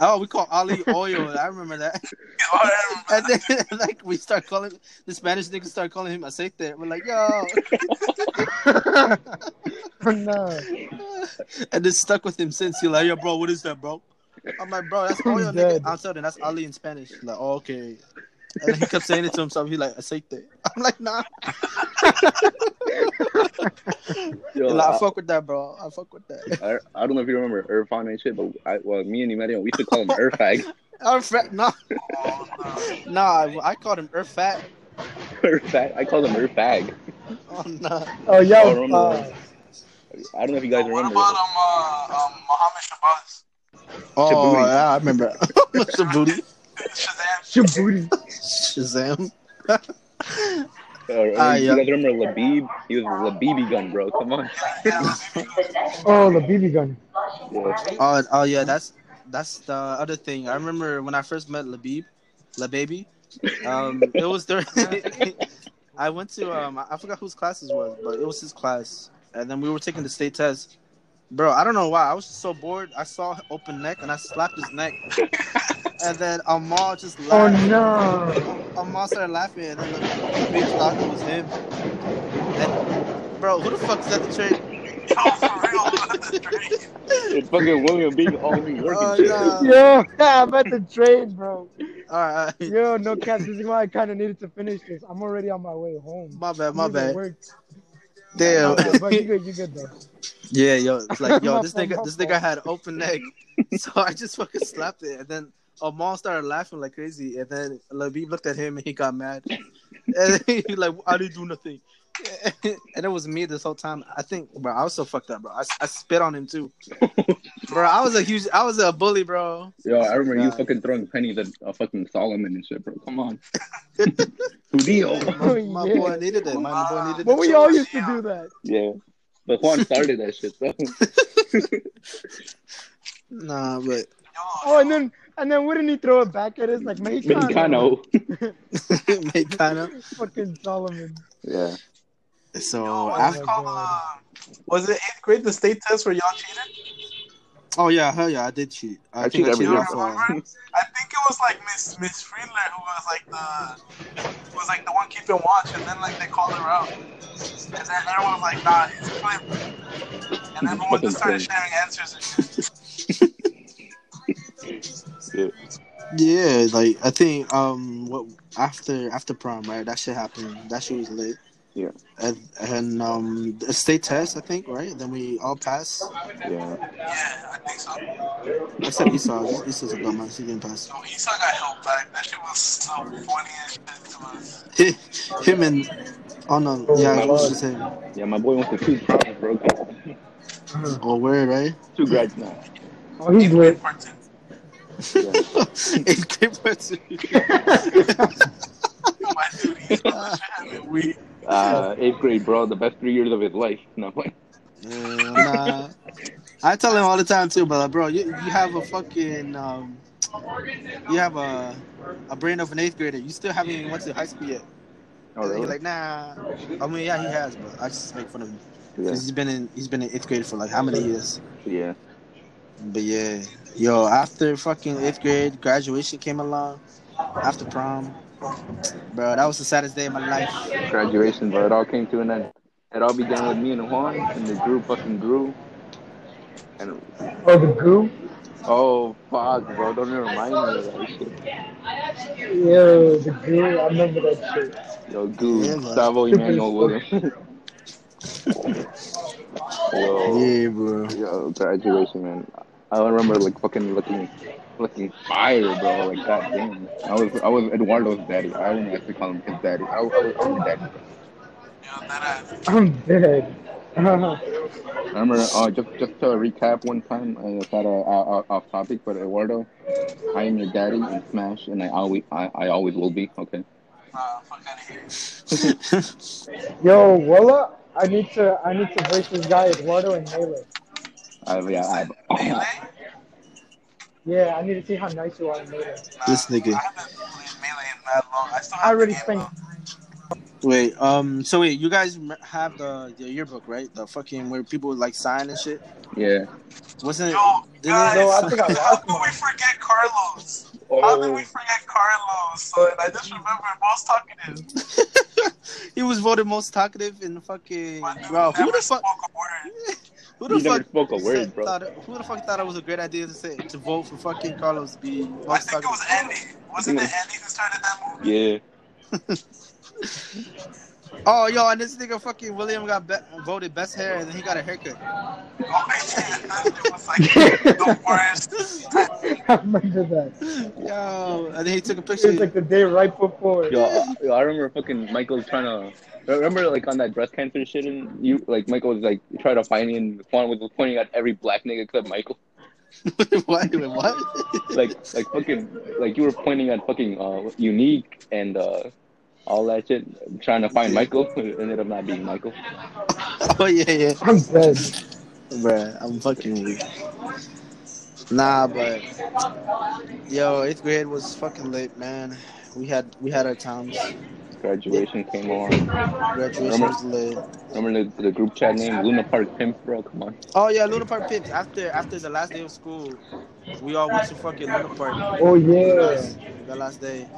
Oh, we call Ali oil. I remember that. I remember And then like we start calling the Spanish niggas start calling him aceite. We're like, yo, Oh no. and it's stuck with him since. He's like, yo, bro, what is that, bro? I'm like, bro, that's oil, nigga. Dead. I'm telling you, that's Ali in Spanish. Like, oh, okay. And then he kept saying it to himself. He's like, aceite. I'm like, nah. Yo, like, I I, fuck with that, bro. I fuck with that. I, I don't know if you remember Irfan and shit, but I, well, me and Imadian, we used to call him Irfag. Our fat, no, nah, I, I called him Earth Fat. Irfag. I called him Irfag. Oh no, Oh I yo. remember Uh, I don't know if you guys What remember. about um, uh, um Mohammed Shabazz? oh Djibouti. yeah, I remember. Djibouti, Shazam. Djibouti. Shazam. Uh, Ah, you yeah. guys remember Labib? He was Labibi gun, bro. Come on. Oh, the BB gun. Yeah. Oh, oh yeah, that's that's the other thing. I remember when I first met Labib, Lababy. Um, it was during. I went to um, I forgot whose class it was, but it was his class, and then we were taking the state test. Bro, I don't know why. I was just so bored. I saw open neck and I slapped his neck, and then Amal just oh, laughed. Oh no. Amal started laughing, and then the, the bitch thought it was him. And, bro, who the fuck is that the train? Yo, for real. It's fucking William being all New York Oh, and shit. no. Yo, I'm at the train, bro. All right, Yo, no cap. This is why I kind of needed to finish this. I'm already on my way home. my bad, my bad. work. Damn. but you good, you good though. Yeah, yo, it's like yo, this nigga, this nigga had open neck, so I just fucking slapped it, and then Amal started laughing like crazy, and then Labib looked at him and he got mad, and he like, I didn't do nothing, and it was me this whole time. I think, bro, I was so fucked up, bro. I, I spit on him too, bro. I was a huge, I was a bully, bro. Yo, I remember you fucking throwing pennies at uh, fucking Solomon and shit, bro. Come on. Judío. Oh, My yeah. boy needed it. My boy needed it. But it. we all used to do that. Yeah. But Juan started that shit, so. Nah, but Oh, and then and then wouldn't he throw it back at us like Mexicano? Mexicano. made kind of. Fucking Solomon. Yeah. So Yo, what's after, it called? Uh, was it eighth grade, the state test where y'all cheated? oh yeah, hell yeah, I did cheat. I, I think cheat every cheated year. also. Remember? I think it was like Miss Miss Friedler who was like the was like the one keeping watch, and then like they called her out, and then everyone was like, "Nah, he's flipped," and everyone just started sharing answers and shit. yeah. Yeah, like I think um what after after prom, right? That shit happened. That shit was lit. Yeah. And, and um the state test, I think, right? Then we all passed. Yeah. Yeah, I think so. Except Esau. Esau's a dumbass. He didn't pass. So Esau got held back. That shit was so funny and shit to him and oh no, yeah, it was just him. Yeah, my boy went to two grads, bro. Oh, word, right? Two grads now. Oh, he's lit. Part two. Yeah. Eighth grade person. My dude, Esau, that shit had me weak. Uh, eighth grade, bro, the best three years of his life. No, like, nah. I tell him all the time too, but bro, you, you have a fucking um, you have a a brain of an eighth grader. You still haven't even went to high school yet. oh really? like, nah. I mean, yeah, he has, but I just make fun of him Yeah, he's been in he's been in eighth grade for like how many years? yeah. But yeah, yo, after fucking eighth grade, graduation came along. After prom, bro, that was the saddest day of my life. Graduation, bro. It all came to an end. It all began with me and Juan, and the group fucking grew. And Oh, the goo. oh fuck, bro, don't even remind me of that shit. Yo, the goo. I remember that shit. Yo, Goo, Yeah, man. Gustavo Emmanuel Williams. yo, Yeah, bro. yo, graduation, man. I remember like fucking looking, looking fire, bro. Like goddamn. I was, I was Eduardo's daddy. I didn't actually call him his daddy. I, I was, I was daddy. Yo, that ass. I'm dead. I remember, uh, just just to recap one time, uh, it's at a, uh, off topic, but Eduardo, I am your daddy in Smash, and I always, I, I always will be. Okay. Nah, fuck out of here. Yo, Willa, I need to I need to verse this guy Eduardo and Melee. I, yeah, I, Melee? Yeah, I need to see how nice you are in Melee. This nigga. I haven't played Melee in that long. I still I already spent though. Wait, um, so wait, you guys have the, the yearbook, right? The fucking where people like sign and shit. yeah. Wasn't it? Yo, guys, it- No, I think I how could we forget Carlos? How did Oh, we forget Carlos? So I just remember most talkative. he was voted most talkative in the fucking. Bro, who the fuck? spoke a word. Who the He fuck? spoke a word, said- bro. Thought who the fuck thought it was a great idea to say to vote for fucking Carlos to be I most think it was? Andy. Wasn't it Andy who started that movie? yeah. Oh, yo, and this nigga fucking William got be- voted best hair, and then he got a haircut. Oh, yeah. Was like the worst. I remember that. Yo, and then he took a It picture. was like the day right before. Yo, I, yo, I remember fucking Michael trying to. Remember, like on that breast cancer shit, and you like Michael was like trying to find me, and Juan was pointing at every black nigga except Michael. what? What? Like, like fucking, like you were pointing at fucking uh, unique and uh, all that shit, trying to find Michael. It ended up not being Michael. oh yeah, yeah. I'm dead. Bruh, I'm fucking weak. Nah, but yo, eighth grade was fucking late, man. We had we had our times. Graduation came on. Graduation Remember- was lit. Remember the, the group chat name Luna Park Pimp, bro? Come on. Oh yeah, Luna Park Pips. After after the last day of school, we all went to fucking Luna Park. Oh yeah. The last day,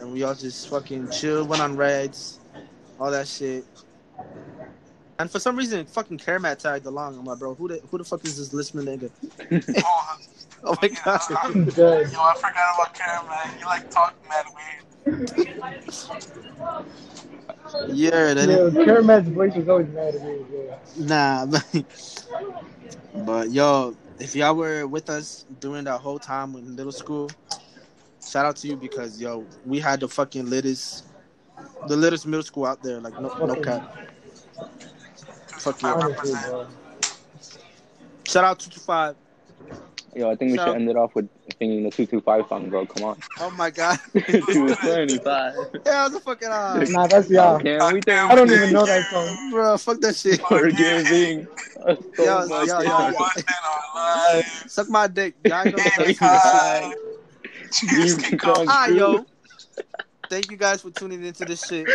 and we all just fucking chilled, went on rides, all that shit. And for some reason, fucking Karamat tagged along. I'm like, bro, who the who the fuck is this listening nigga? Oh, Oh my yeah. god. I'm dead. Yo, I forgot about Karen, man. You like talk mad weird. Yeah, that Yo, Karamat's voice was always mad at me. Yeah. Nah, but, but yo, if y'all were with us during that whole time in middle school, shout out to you because yo, we had the fucking littest, the littest middle school out there. Like no, no cap. Fuck you. Honestly. Shout out two two five. Yo, I think we So- should end it off with singing the 225 song, bro. Come on. Oh my god. 225. yeah, the fucking uh, Nah, that's y'all. Can we thank I don't even know that song. bro. Fuck that shit. for giving so Yo, yo, yo, yo. One in our lives. Suck my dick. Y'all know that's Hi. You Cheers, can Kiko. come Ah, yo. Thank you guys for tuning into this shit.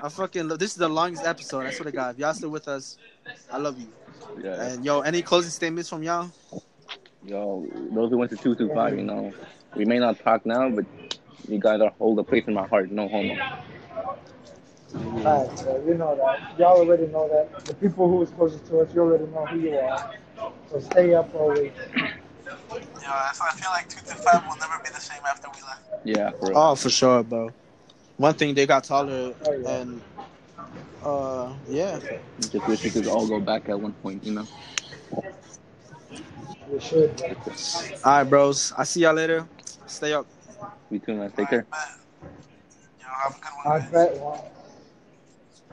I fucking love this is the longest episode. I swear to God. If y'all still with us, I love you. Yeah. And yo, any closing statements from y'all? Yo, those who went to 225, you know, we may not talk now, but you guys are hold a place in my heart. No homo. Alright, bro, you know that. Y'all already know that. The people who is closest to us, you already know who you are. So stay up always. Yo, that's, I feel like two to five will never be the same after we left. Yeah, for real. Oh, for sure, bro. One thing they got taller and uh yeah. Just wish we could all go back at one point, you know. We should. All right, bros. I see y'all later. Stay up. We too, man. Take care. Bet. Yo, have a good one. I guys. bet.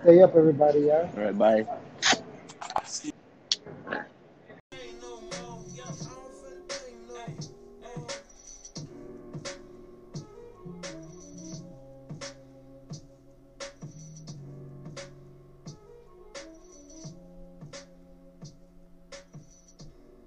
Stay up, everybody, yeah? All right, bye.